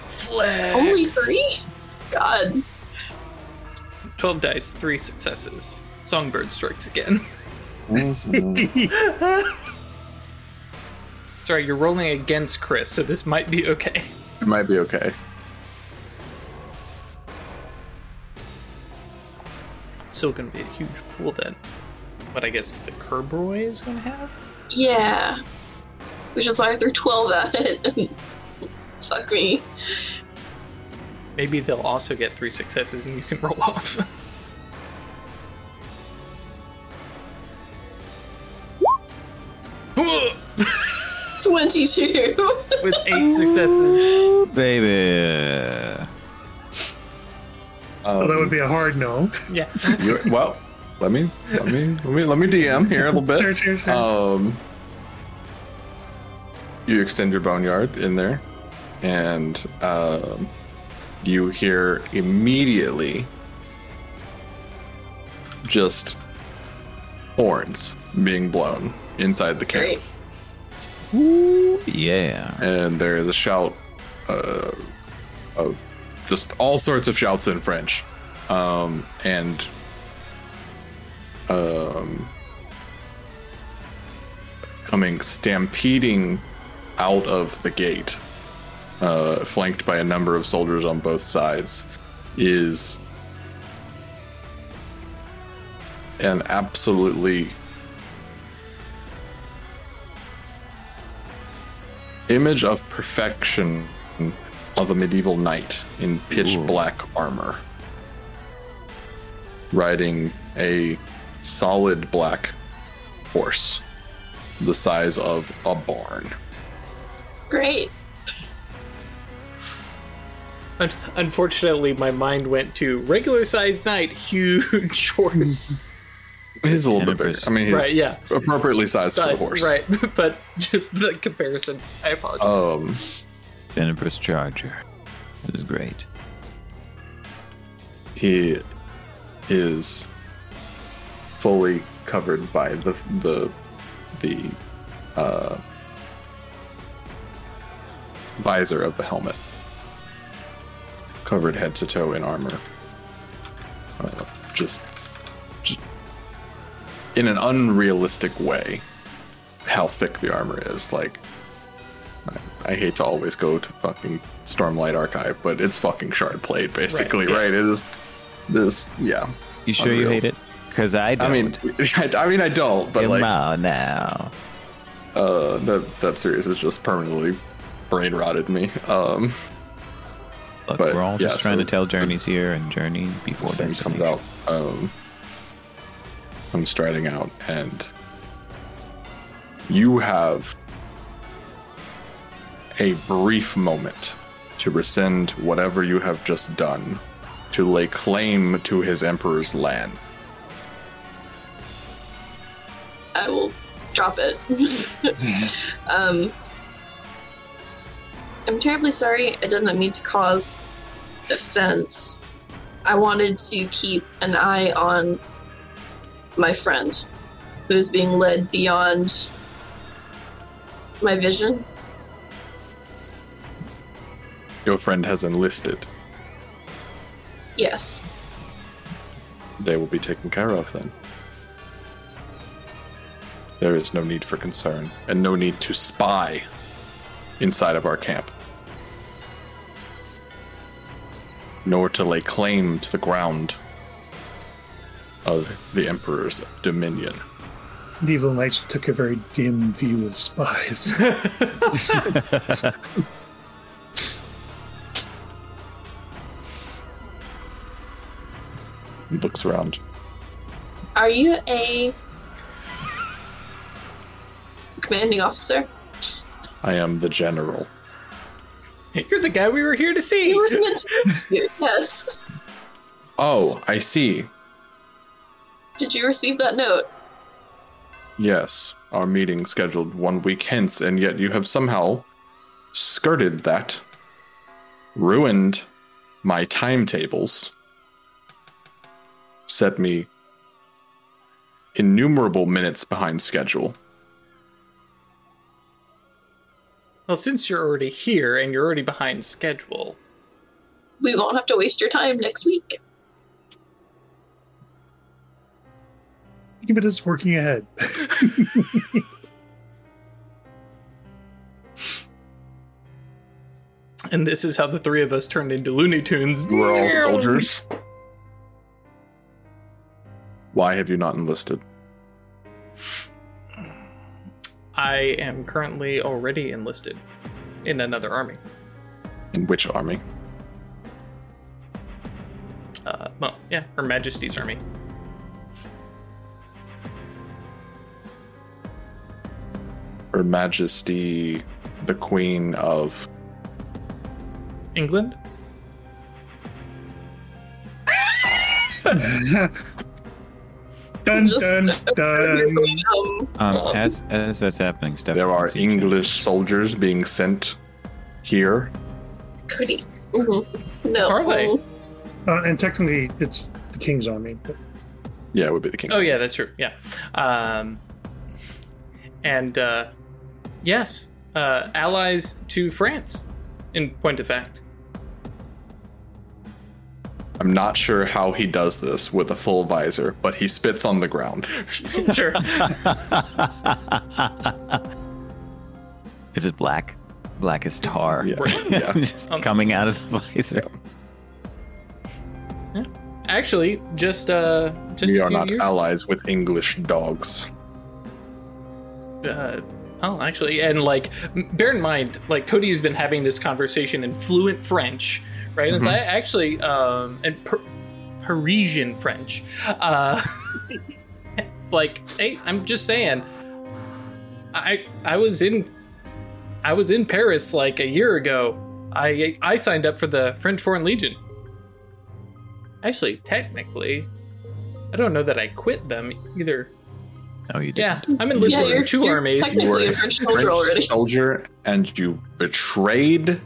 Flex. Only three? God. 12 dice, 3 successes. Songbird strikes again. Mhm. Sorry, you're rolling against Chris, so this might be okay. it might be okay. Still gonna be a huge pool then. But I guess the Kerberoi is gonna have? Yeah. Which is why I threw 12 at it. Fuck me. Maybe they'll also get 3 successes and you can roll off. 22. With 8 successes. Ooh, baby. Um, Well, that would be a hard no. Yeah. you- well, let me let me let me let me DM here a little bit. sure, sure. Um, you extend your boneyard in there, and um, you hear immediately just horns being blown inside the camp. Great. Yeah. and there is a shout uh, of just all sorts of shouts in French, um, and um, coming stampeding out of the gate, uh, flanked by a number of soldiers on both sides, is an absolutely image of perfection of a medieval knight in pitch Ooh. black armor riding a solid black horse the size of a barn Great. Un- unfortunately, my mind went to regular sized knight, huge horse. he's a little bit bigger i mean he's right, yeah. appropriately sized for the horse right. but just the comparison. I apologize. um Tenebrous Charger. This is great. he is fully covered by the the the uh, visor of the helmet, covered head to toe in armor. Uh, just, just in an unrealistic way, how thick the armor is. Like, I, I hate to always go to fucking Stormlight Archive, but it's fucking shard plate, basically, yeah. right? It is this, yeah. You sure you hate it? Because I don't. I mean, I, I mean, I don't, but Come like, on now. uh, that that series has just permanently brain rotted me. Um, Look, but, we're all yeah, just trying so- to tell journeys here and journey before thing comes destination. out. Um, I'm striding out, and you have a brief moment to rescind whatever you have just done, to lay claim to his emperor's land. I will drop it. um, I'm terribly sorry. I did not mean to cause offense. I wanted to keep an eye on my friend who is being led beyond my vision. Your friend has enlisted. Yes. They will be taken care of then. There is no need for concern, and no need to spy inside of our camp. Nor to lay claim to the ground of the Emperor's dominion. The Evil knights took a very dim view of spies. He looks around. Are you a commanding officer? I am the general. You're the guy we were here to see. He was meant to be here. Yes. Oh, I see. Did you receive that note? Yes, our meeting scheduled one week hence, and yet you have somehow skirted that, ruined my timetables, set me innumerable minutes behind schedule. Well, since you're already here and you're already behind schedule, We won't have to waste your time next week. Think of it as working ahead. and this is how the three of us turned into Looney Tunes. We're all soldiers. Why have you not enlisted? I am currently already enlisted in another army. In which army? Uh, well, yeah, Her Majesty's army. Her Majesty, the Queen of. England? dun Just- dun dun. Um, Um, um, as as that's happening, Steph. There are English soldiers being sent here. Cody. Mhm. No. Are they? Uh, and technically, it's the king's army. But Yeah, it would be the King's Oh, yeah, that's true. Yeah. Um, and uh, yes, uh, allies to France, in point of fact. I'm not sure how he does this with a full visor, but he spits on the ground. sure. Is it black? Black as tar. Yeah. Yeah. Just Um, coming out of the visor. Yeah. Actually, just uh, just we a are not years. allies with English dogs. uh, oh, actually, and like, bear in mind, like Cody's been having this conversation in fluent French, right? It's Mhm. like, actually, um, and per- Parisian French. Uh, it's like, hey, I'm just saying, I I was in, I was in Paris like a year ago. I I signed up for the French Foreign Legion. Actually, technically, I don't know that I quit them either. Oh, you did. Yeah, I'm enlisted Yeah, in two you're armies. technically- You were a French soldier already. soldier, and you betrayed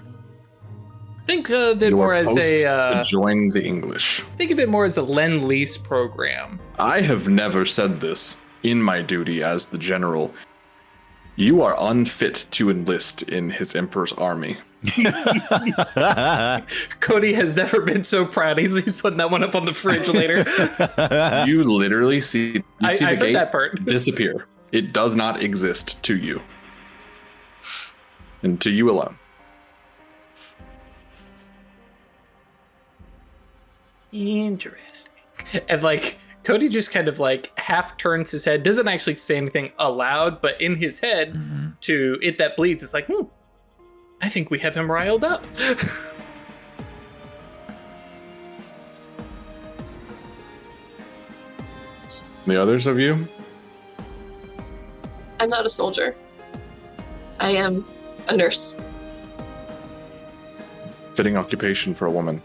Think of it your more as post a uh, to join the English. think of it more as a lend lease program. I have never said this in my duty as the general. You are unfit to enlist in his emperor's army. Cody has never been so proud. He's, he's putting that one up on the fridge later. you literally see you I, see I the heard gate that part. disappear. It does not exist to you. And to you alone. Interesting. And like Cody just kind of like half turns his head, doesn't actually say anything aloud, but in his head Mhm. to it that bleeds, it's like, hmm, I think we have him riled up. The others of you, I'm not a soldier. I am a nurse. fitting occupation for a woman.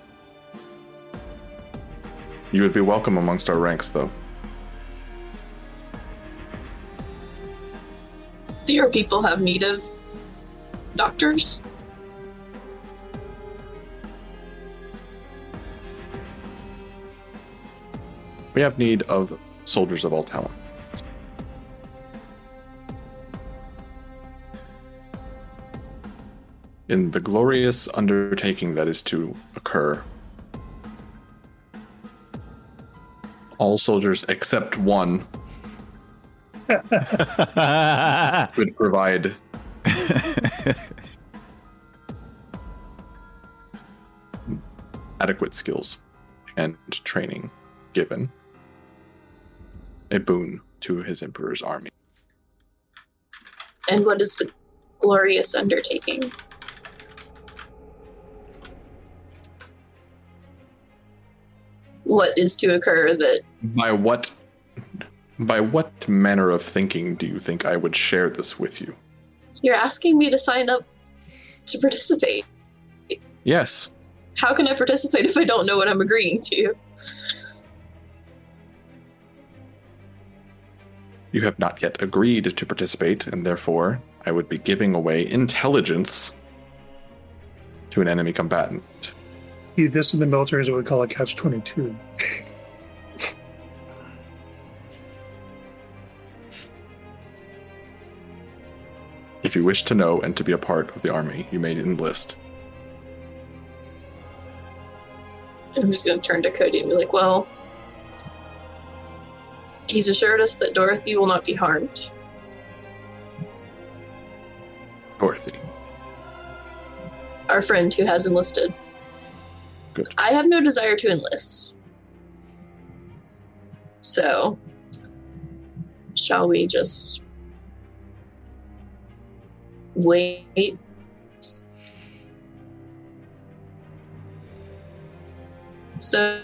You would be welcome amongst our ranks, though. Do your people have need of doctors? We have need of soldiers of all talent. In the glorious undertaking that is to occur, all soldiers except one would provide adequate skills and training given a boon to his emperor's army. And what is the glorious undertaking? What is to occur that By what by what manner of thinking do you think I would share this with you? you're asking me to sign up to participate? Yes. How can I participate if I don't know what I'm agreeing to? You have not yet agreed to participate, and therefore I would be giving away intelligence to an enemy combatant. See, This in the military is what we call a catch 22. If you wish to know and to be a part of the army, you may enlist. I'm just going to turn to Cody and be like, well, he's assured us that Dorothy will not be harmed. Dorothy. Our friend who has enlisted. Good. I have no desire to enlist. So, shall we just wait? So,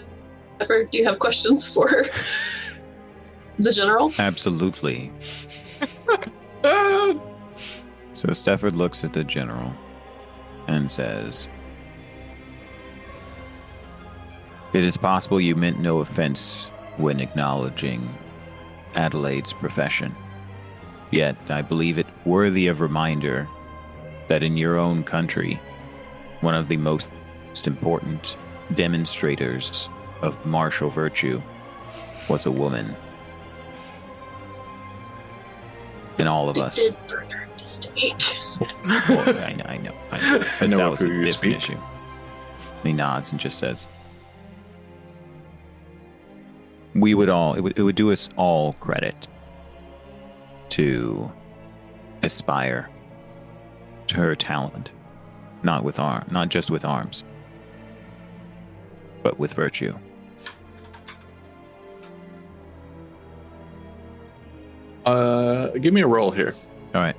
do you have questions for the general? Absolutely. So Stafford looks at the general and says, It is possible you meant no offense when acknowledging Adelaide's profession. Yet I believe it worthy of reminder that in your own country, one of the most important demonstrators of martial virtue was a woman. And all of It us. did burn her at the stake. Well, I know, I know. I know. I know that was a you different speak. issue. He nods and just says, "We would all. It would, it would do us all credit to aspire to her talent, not with arm, not just with arms, but with virtue." Uh, give me a roll here, All right,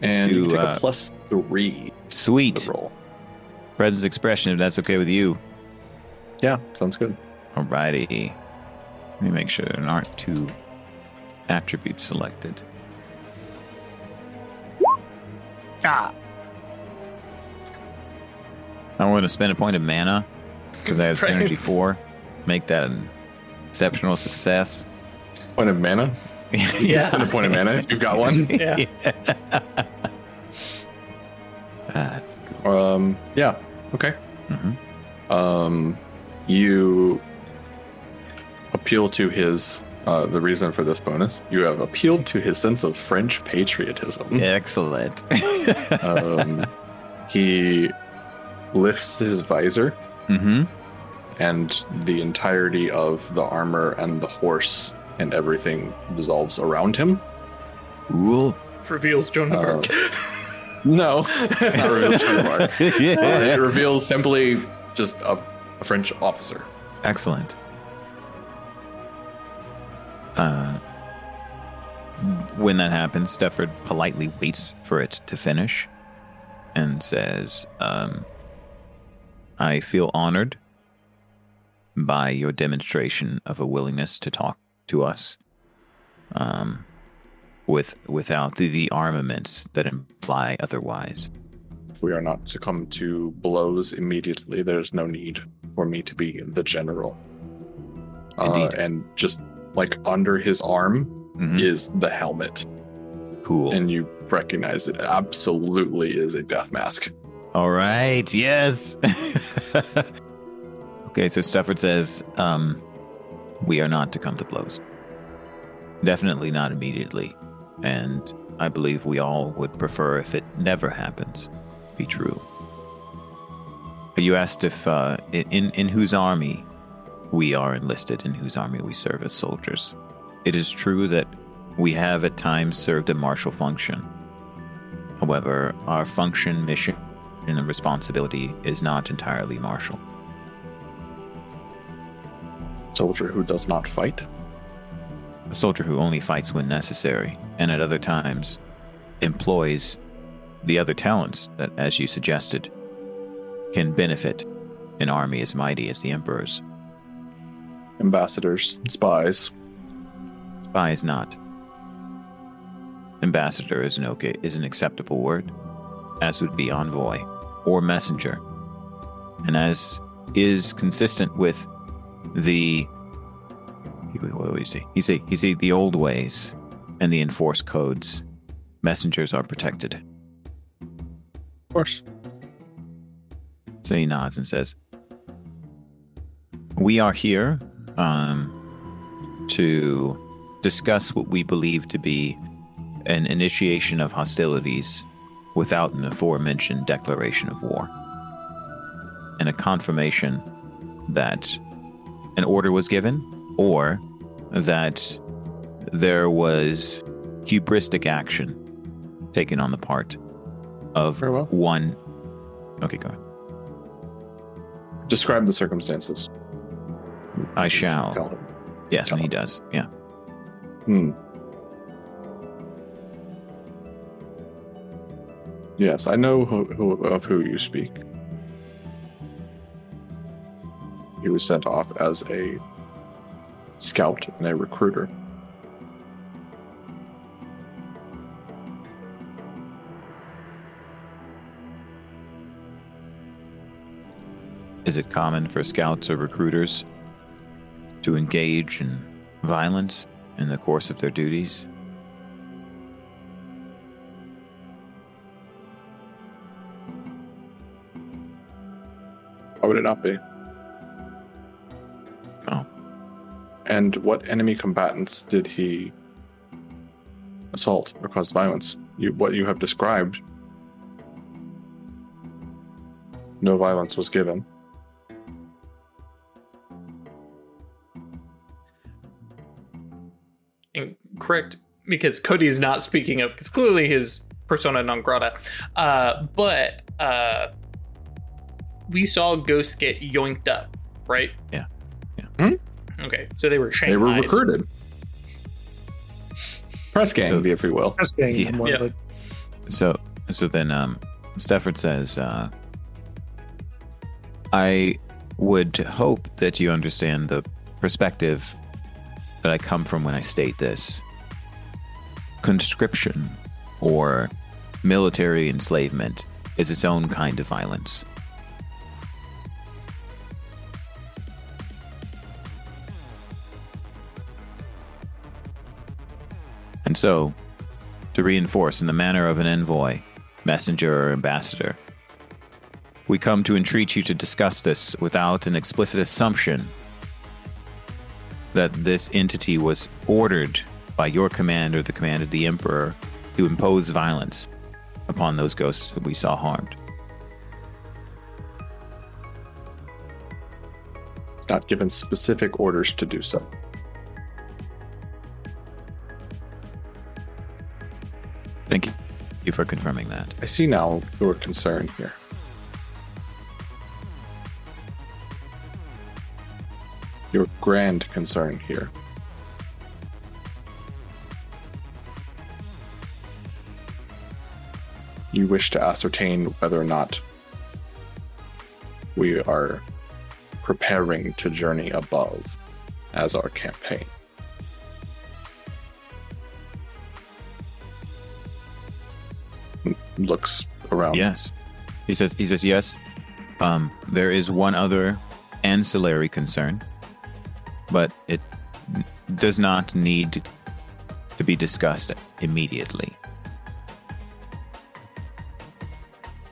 and you take uh, a plus three sweet roll. presence expression. If that's okay with you. Yeah, sounds good. Alrighty. Let me make sure there aren't two attributes selected. Ah! I want to spend a point of mana because I have Right. synergy four. Make that an exceptional success. Point of mana. Yes. Spend a point of mana if you've got one. Yeah. That's cool. Um, yeah. Okay. Mhm. Um, you appeal to his. Uh, the reason for this bonus, you have appealed to his sense of French patriotism. Excellent. Um, he lifts his visor, mm-hmm. and the entirety of the armor and the horse and everything dissolves around him. Cool. Reveals Joan of Uh, Arc. No, it's not revealed Joan of Arc. Uh, it reveals simply just a, a French officer. Excellent. Uh, when that happens, Stafford politely waits for it to finish and says, um, I feel honored by your demonstration of a willingness to talk to us um, with without the, the armaments that imply otherwise. If we are not to come to blows immediately, there's no need for me to be the general. Uh, and just like under his arm Mhm. is the helmet, Cool. and you recognize it absolutely is a death mask. All right. Yes. okay. So Stafford says, um, "We are not to come to blows. Definitely not immediately, and I believe we all would prefer if it never happens. Be true." You asked if uh, in in whose army we are enlisted, in whose army we serve as soldiers. It is true that we have at times served a martial function. However, our function, mission, and responsibility is not entirely martial. Soldier who does not fight. A soldier who only fights when necessary, and at other times employs the other talents that, as you suggested, can benefit an army as mighty as the Emperor's. Ambassadors, spies. Spies not. Ambassador is an okay is an acceptable word, as would be envoy or messenger. And as is consistent with the what do you see? He say he say the old ways and the enforced codes. Messengers are protected. Of course. So he nods and says, "We are here um, to discuss what we believe to be an initiation of hostilities without an aforementioned declaration of war, and a confirmation that an order was given or that there was hubristic action taken on the part of well. one. Okay, go ahead. Describe the circumstances. I shall. Yes, and he does. Yeah. Hmm. Yes, I know who, who, of who you speak. He was sent off as a scout and a recruiter. Is it common for scouts or recruiters to engage in violence in the course of their duties? Why would it not be? Oh. And what enemy combatants did he assault or cause violence? You, what you have described, no violence was given. And correct because Cody is not speaking up because clearly his persona non grata. Uh, but uh, we saw ghosts get yoinked up, right? Yeah. Yeah. Hmm? Okay, so they were They were recruited. Press gang, So- if you will. That's getting Yeah. more Yeah. like So, so then, um, Stafford says, uh, "I would hope that you understand the perspective that I come from when I state this. Conscription or military enslavement is its own kind of violence." And so, to reinforce in the manner of an envoy, messenger, or ambassador. We come to entreat you to discuss this without an explicit assumption that this entity was ordered by your command or the command of the Emperor to impose violence upon those ghosts that we saw harmed. Not given specific orders to do so. Thank you for confirming that. I see now your concern here. Your grand concern here. You wish to ascertain whether or not we are preparing to journey above as our campaign. Looks around. Yes. He says he says yes. Um, there is one other ancillary concern, but it does not need to be discussed immediately.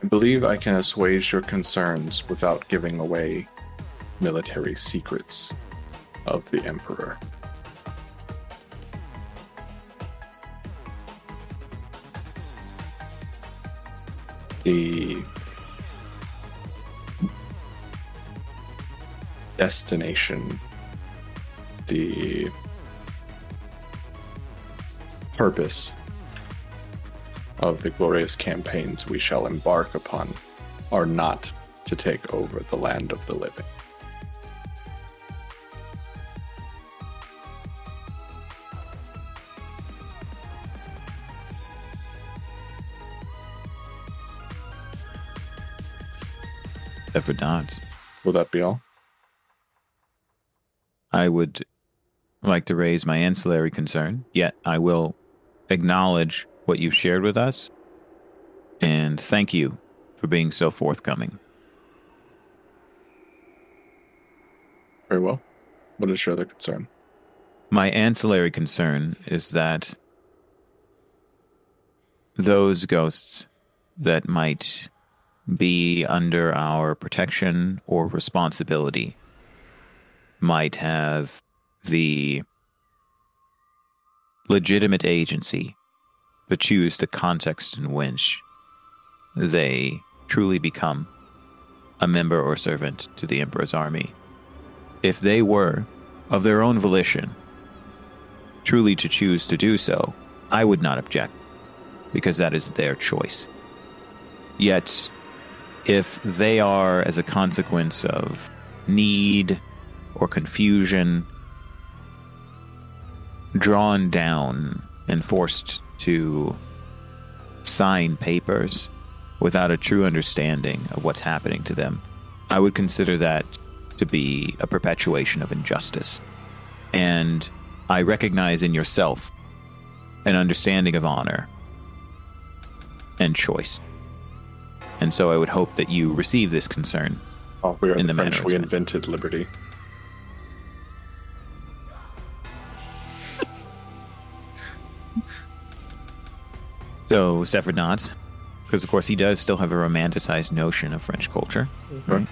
I believe I can assuage your concerns without giving away military secrets of the Emperor. The destination, the purpose of the glorious campaigns we shall embark upon are not to take over the land of the living. Except for nods. Will that be all? I would like to raise my ancillary concern, yet I will acknowledge what you've shared with us and thank you for being so forthcoming. Very well. What is your other concern? My ancillary concern is that those ghosts that might be under our protection or responsibility might have the legitimate agency to choose the context in which they truly become a member or servant to the Emperor's army. If they were, of their own volition, truly to choose to do so, I would not object, because that is their choice. Yet, if they are, as a consequence of need or confusion, drawn down and forced to sign papers without a true understanding of what's happening to them, I would consider that to be a perpetuation of injustice. And I recognize in yourself an understanding of honor and choice. And so I would hope that you receive this concern. Oh, we are In the the French. We invented liberty. So Stafford nods, because of course he does still have a romanticized notion of French culture, mm-hmm. right?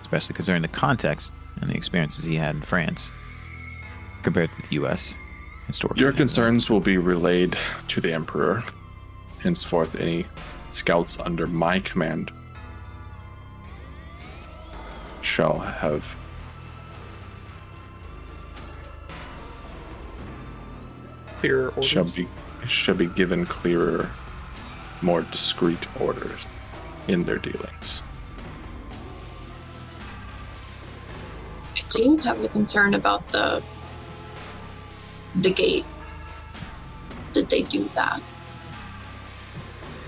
Especially considering the context and the experiences he had in France compared to the U.S. historically. Your concerns will be relayed to the Emperor. Henceforth, any scouts under my command shall have Clear orders. shall be shall be given clearer, more discreet orders in their dealings. I do have a concern about the the gate. Did they do that?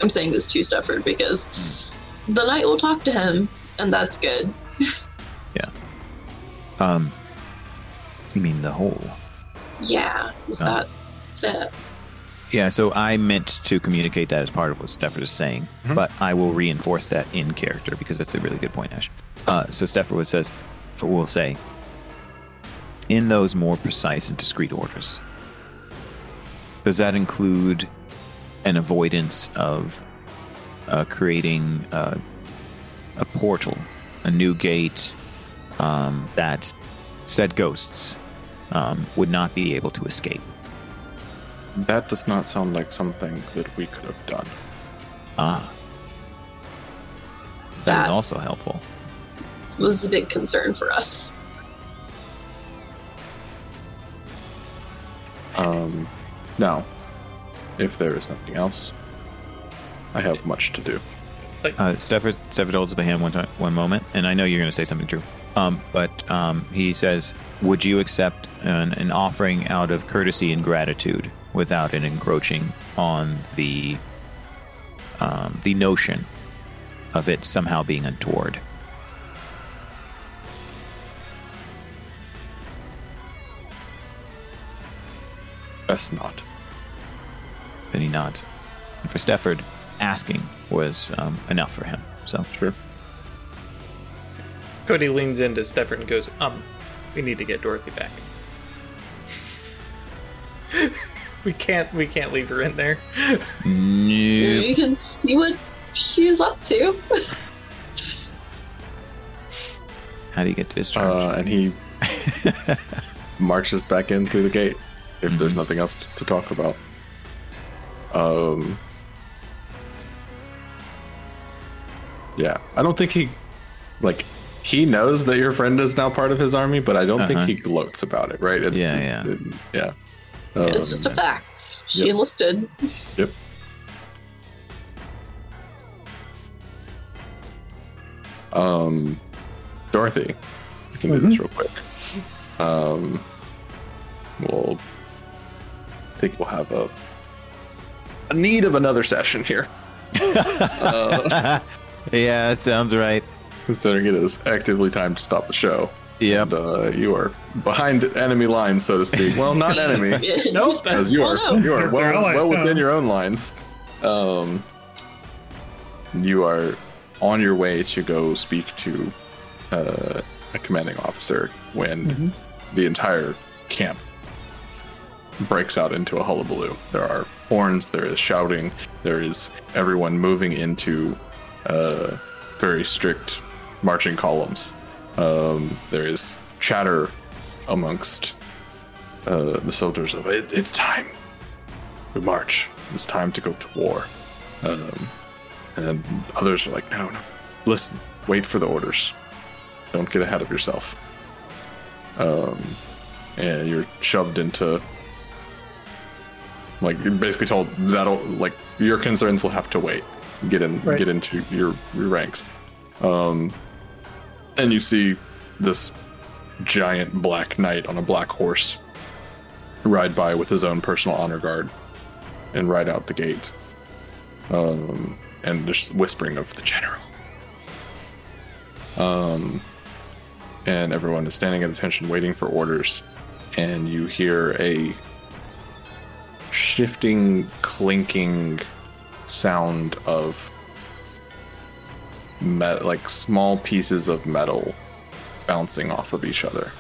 I'm saying this to Stafford because the knight will talk to him, and that's good. Yeah. Um, you mean the hole? Yeah, was Oh. that the Yeah, so I meant to communicate that as part of what Stafford is saying, Mhm. but I will reinforce that in character because that's a really good point, Ash. Uh, so Stafford says, or will say, in those more precise and discreet orders, does that include an avoidance of uh, creating uh, a portal, a new gate um, that said ghosts um, would not be able to escape? That does not sound like something that we could have done. Ah. That is also helpful. This was a big concern for us. Um, now, if there is nothing else, I have much to do. Uh, Stafford, Stafford holds up a hand one time, one moment, and I know you're going to say something true. Um, but um, he says, "Would you accept an, an offering out of courtesy and gratitude without it encroaching on the um, the notion of it somehow being untoward?" Best not. Then he nods. And for Stafford, asking was um, enough for him. So Sure. Cody leans into Stafford and goes, "Um, we need to get Dorothy back. we can't. We can't leave her in there. Nope. You can see what she's up to. How do you get discharged? Uh, and he marches back in through the gate if there's nothing else to talk about. Um. Yeah, I don't think he, like, he knows that your friend is now part of his army, but I don't Uh-huh. think he gloats about it, right? It's, Yeah, yeah. it- yeah. It's just a Um, fact. She Yep. enlisted. Yep. Um, Dorothy, I can do this real quick. Um, we'll I think we'll have a a need of another session here. uh, yeah, that sounds right. considering it is actively time to stop the show. Yep. And, uh, you are behind enemy lines, so to speak. Well, not enemy. Nope. As you are, Well, no. you are They're well, well within your own lines. Um, you are on your way to go speak to uh, a commanding officer when Mhm. the entire camp breaks out into a hullabaloo. There are horns, there is shouting, there is everyone moving into uh, very strict marching columns. Um, there is chatter amongst uh, the soldiers of it, it's time to march. It's time to go to war. Um, and others are like, no, no, listen, wait for the orders. Don't get ahead of yourself. Um, and you're shoved into like you're basically told that'll like your concerns will have to wait. Get in, Right. get into your your ranks. Um, and you see this giant black knight on a black horse ride by with his own personal honor guard and ride out the gate. Um, and there's whispering of the general. Um, and everyone is standing at attention, waiting for orders. And you hear a shifting, clinking sound of met- like small pieces of metal bouncing off of each other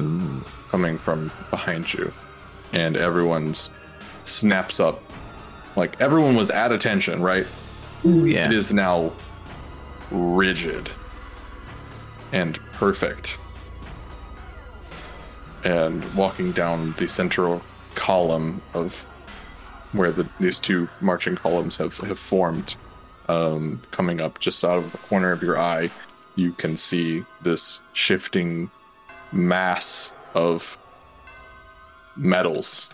Ooh. coming from behind you, and everyone's snaps up. Like everyone was at attention, right? Ooh, yeah. It is now rigid and perfect. And walking down the central column of where the, these two marching columns have, have formed, um, coming up just out of the corner of your eye, you can see this shifting mass of metals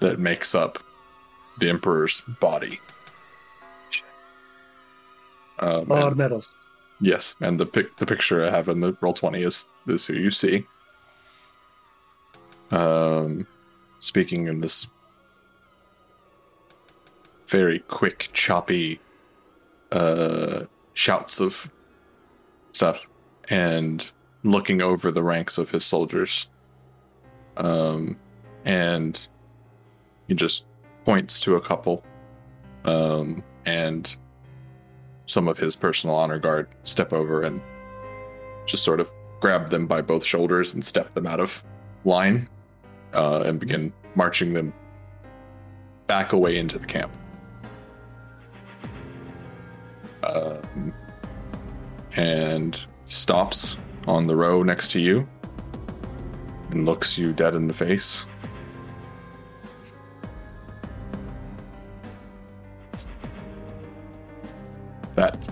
that makes up the Emperor's body. Um, A lot and- of medals. Yes, and the pic the picture I have in the roll twenty is is who you see. Um, speaking in this very quick, choppy uh, shouts of stuff, and looking over the ranks of his soldiers. Um, and he just points to a couple, um, and some of his personal honor guard step over and just sort of grab them by both shoulders and step them out of line uh, and begin marching them back away into the camp. Um, and stops on the row next to you and looks you dead in the face. That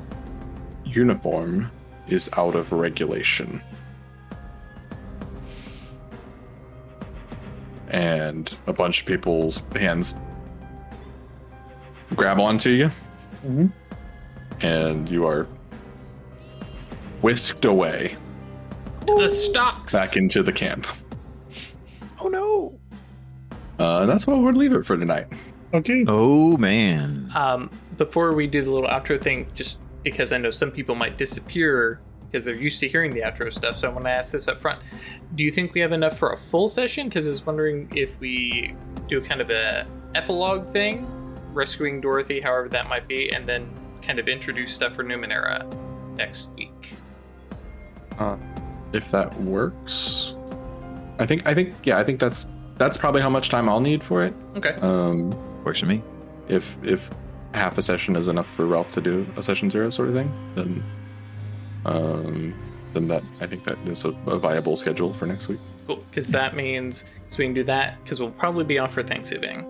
uniform is out of regulation. And a bunch of people's hands grab onto you, Mhm. And you are whisked away The stocks. back into the camp. oh no. Uh, and that's what we'll leave it for tonight. Okay. Oh man. Um, before we do the little outro thing, just because I know some people might disappear because they're used to hearing the outro stuff, so I want to ask this up front. Do you think we have enough for a full session? Because I was wondering if we do kind of a epilogue thing, rescuing Dorothy, however that might be, and then kind of introduce stuff for Numenera next week. If that works, I think I think yeah, I think that's that's probably how much time I'll need for it. Okay. Um, Works for me. if if half a session is enough for Ralph to do a session zero sort of thing, then um, then that I think that is a, a viable schedule for next week. Cool. Because that means so we can do that because we'll probably be off for Thanksgiving.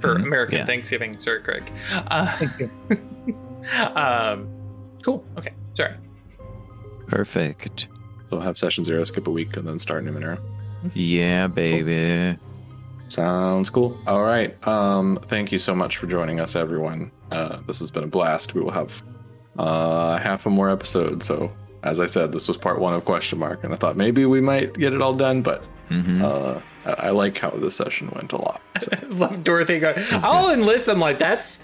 For. American Yeah. Thanksgiving, sorry, Craig. Uh, Thank you. um, cool. Okay. Sorry. Perfect. So we'll have session zero, skip a week, and then start new Numenera. Yeah, baby. Sounds cool. All right. Um, thank you so much for joining us, everyone. Uh, this has been a blast. We will have uh, half a more episode. So, as I said, this was part one of question mark, and I thought maybe we might get it all done, but hmm uh, I, I like how this session went a lot. So. Love Dorothy going, I'll enlist. I'm like, that's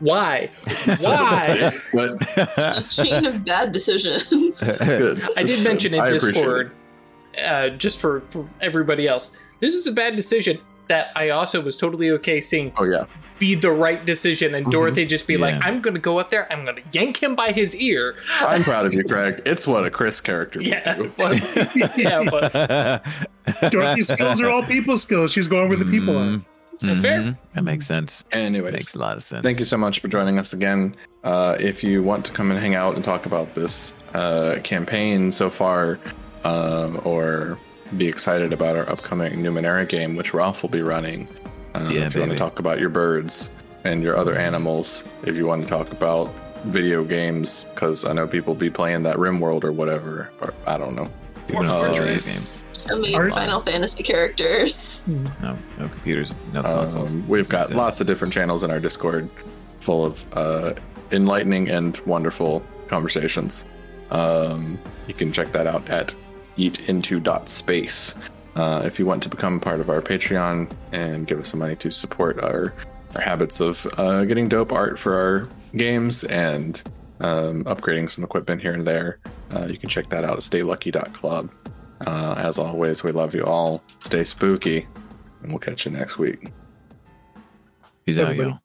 why. Why? but It's a chain of bad decisions. good. I did mention in I appreciate Discord, uh, just for, for everybody else, this is a bad decision. that I also was totally okay seeing Oh yeah, be the right decision and Mhm. Dorothy just be like, I'm gonna go up there, I'm gonna yank him by his ear. I'm proud of you, Craig. It's what a Chris character would Yeah, do. yeah, it was. Dorothy's skills are all people skills. She's going where the people are. That's fair. Mhm. That makes sense. Anyways, Makes a lot of sense. Thank you so much for joining us again. Uh, if you want to come and hang out and talk about this uh, campaign so far, um, or be excited about our upcoming Numenera game, which Ralph will be running, uh, Yeah, if you want to talk about your birds and your other animals, if you want to talk about video games, because I know people be playing that RimWorld or whatever, or I don't know. Even Or on video games. I mean, Art- Final Fantasy characters. No, no computers, no consoles. Um, we've got lots of different channels in our Discord full of uh, enlightening and wonderful conversations. Um, you can check that out at eatinto.space. Uh, if you want to become part of our Patreon and give us some money to support our, our habits of uh, getting dope art for our games and um, upgrading some equipment here and there, uh, you can check that out at staylucky.club. Uh, as always, we love you all. Stay spooky, and we'll catch you next week. Peace out, Everybody. y'all.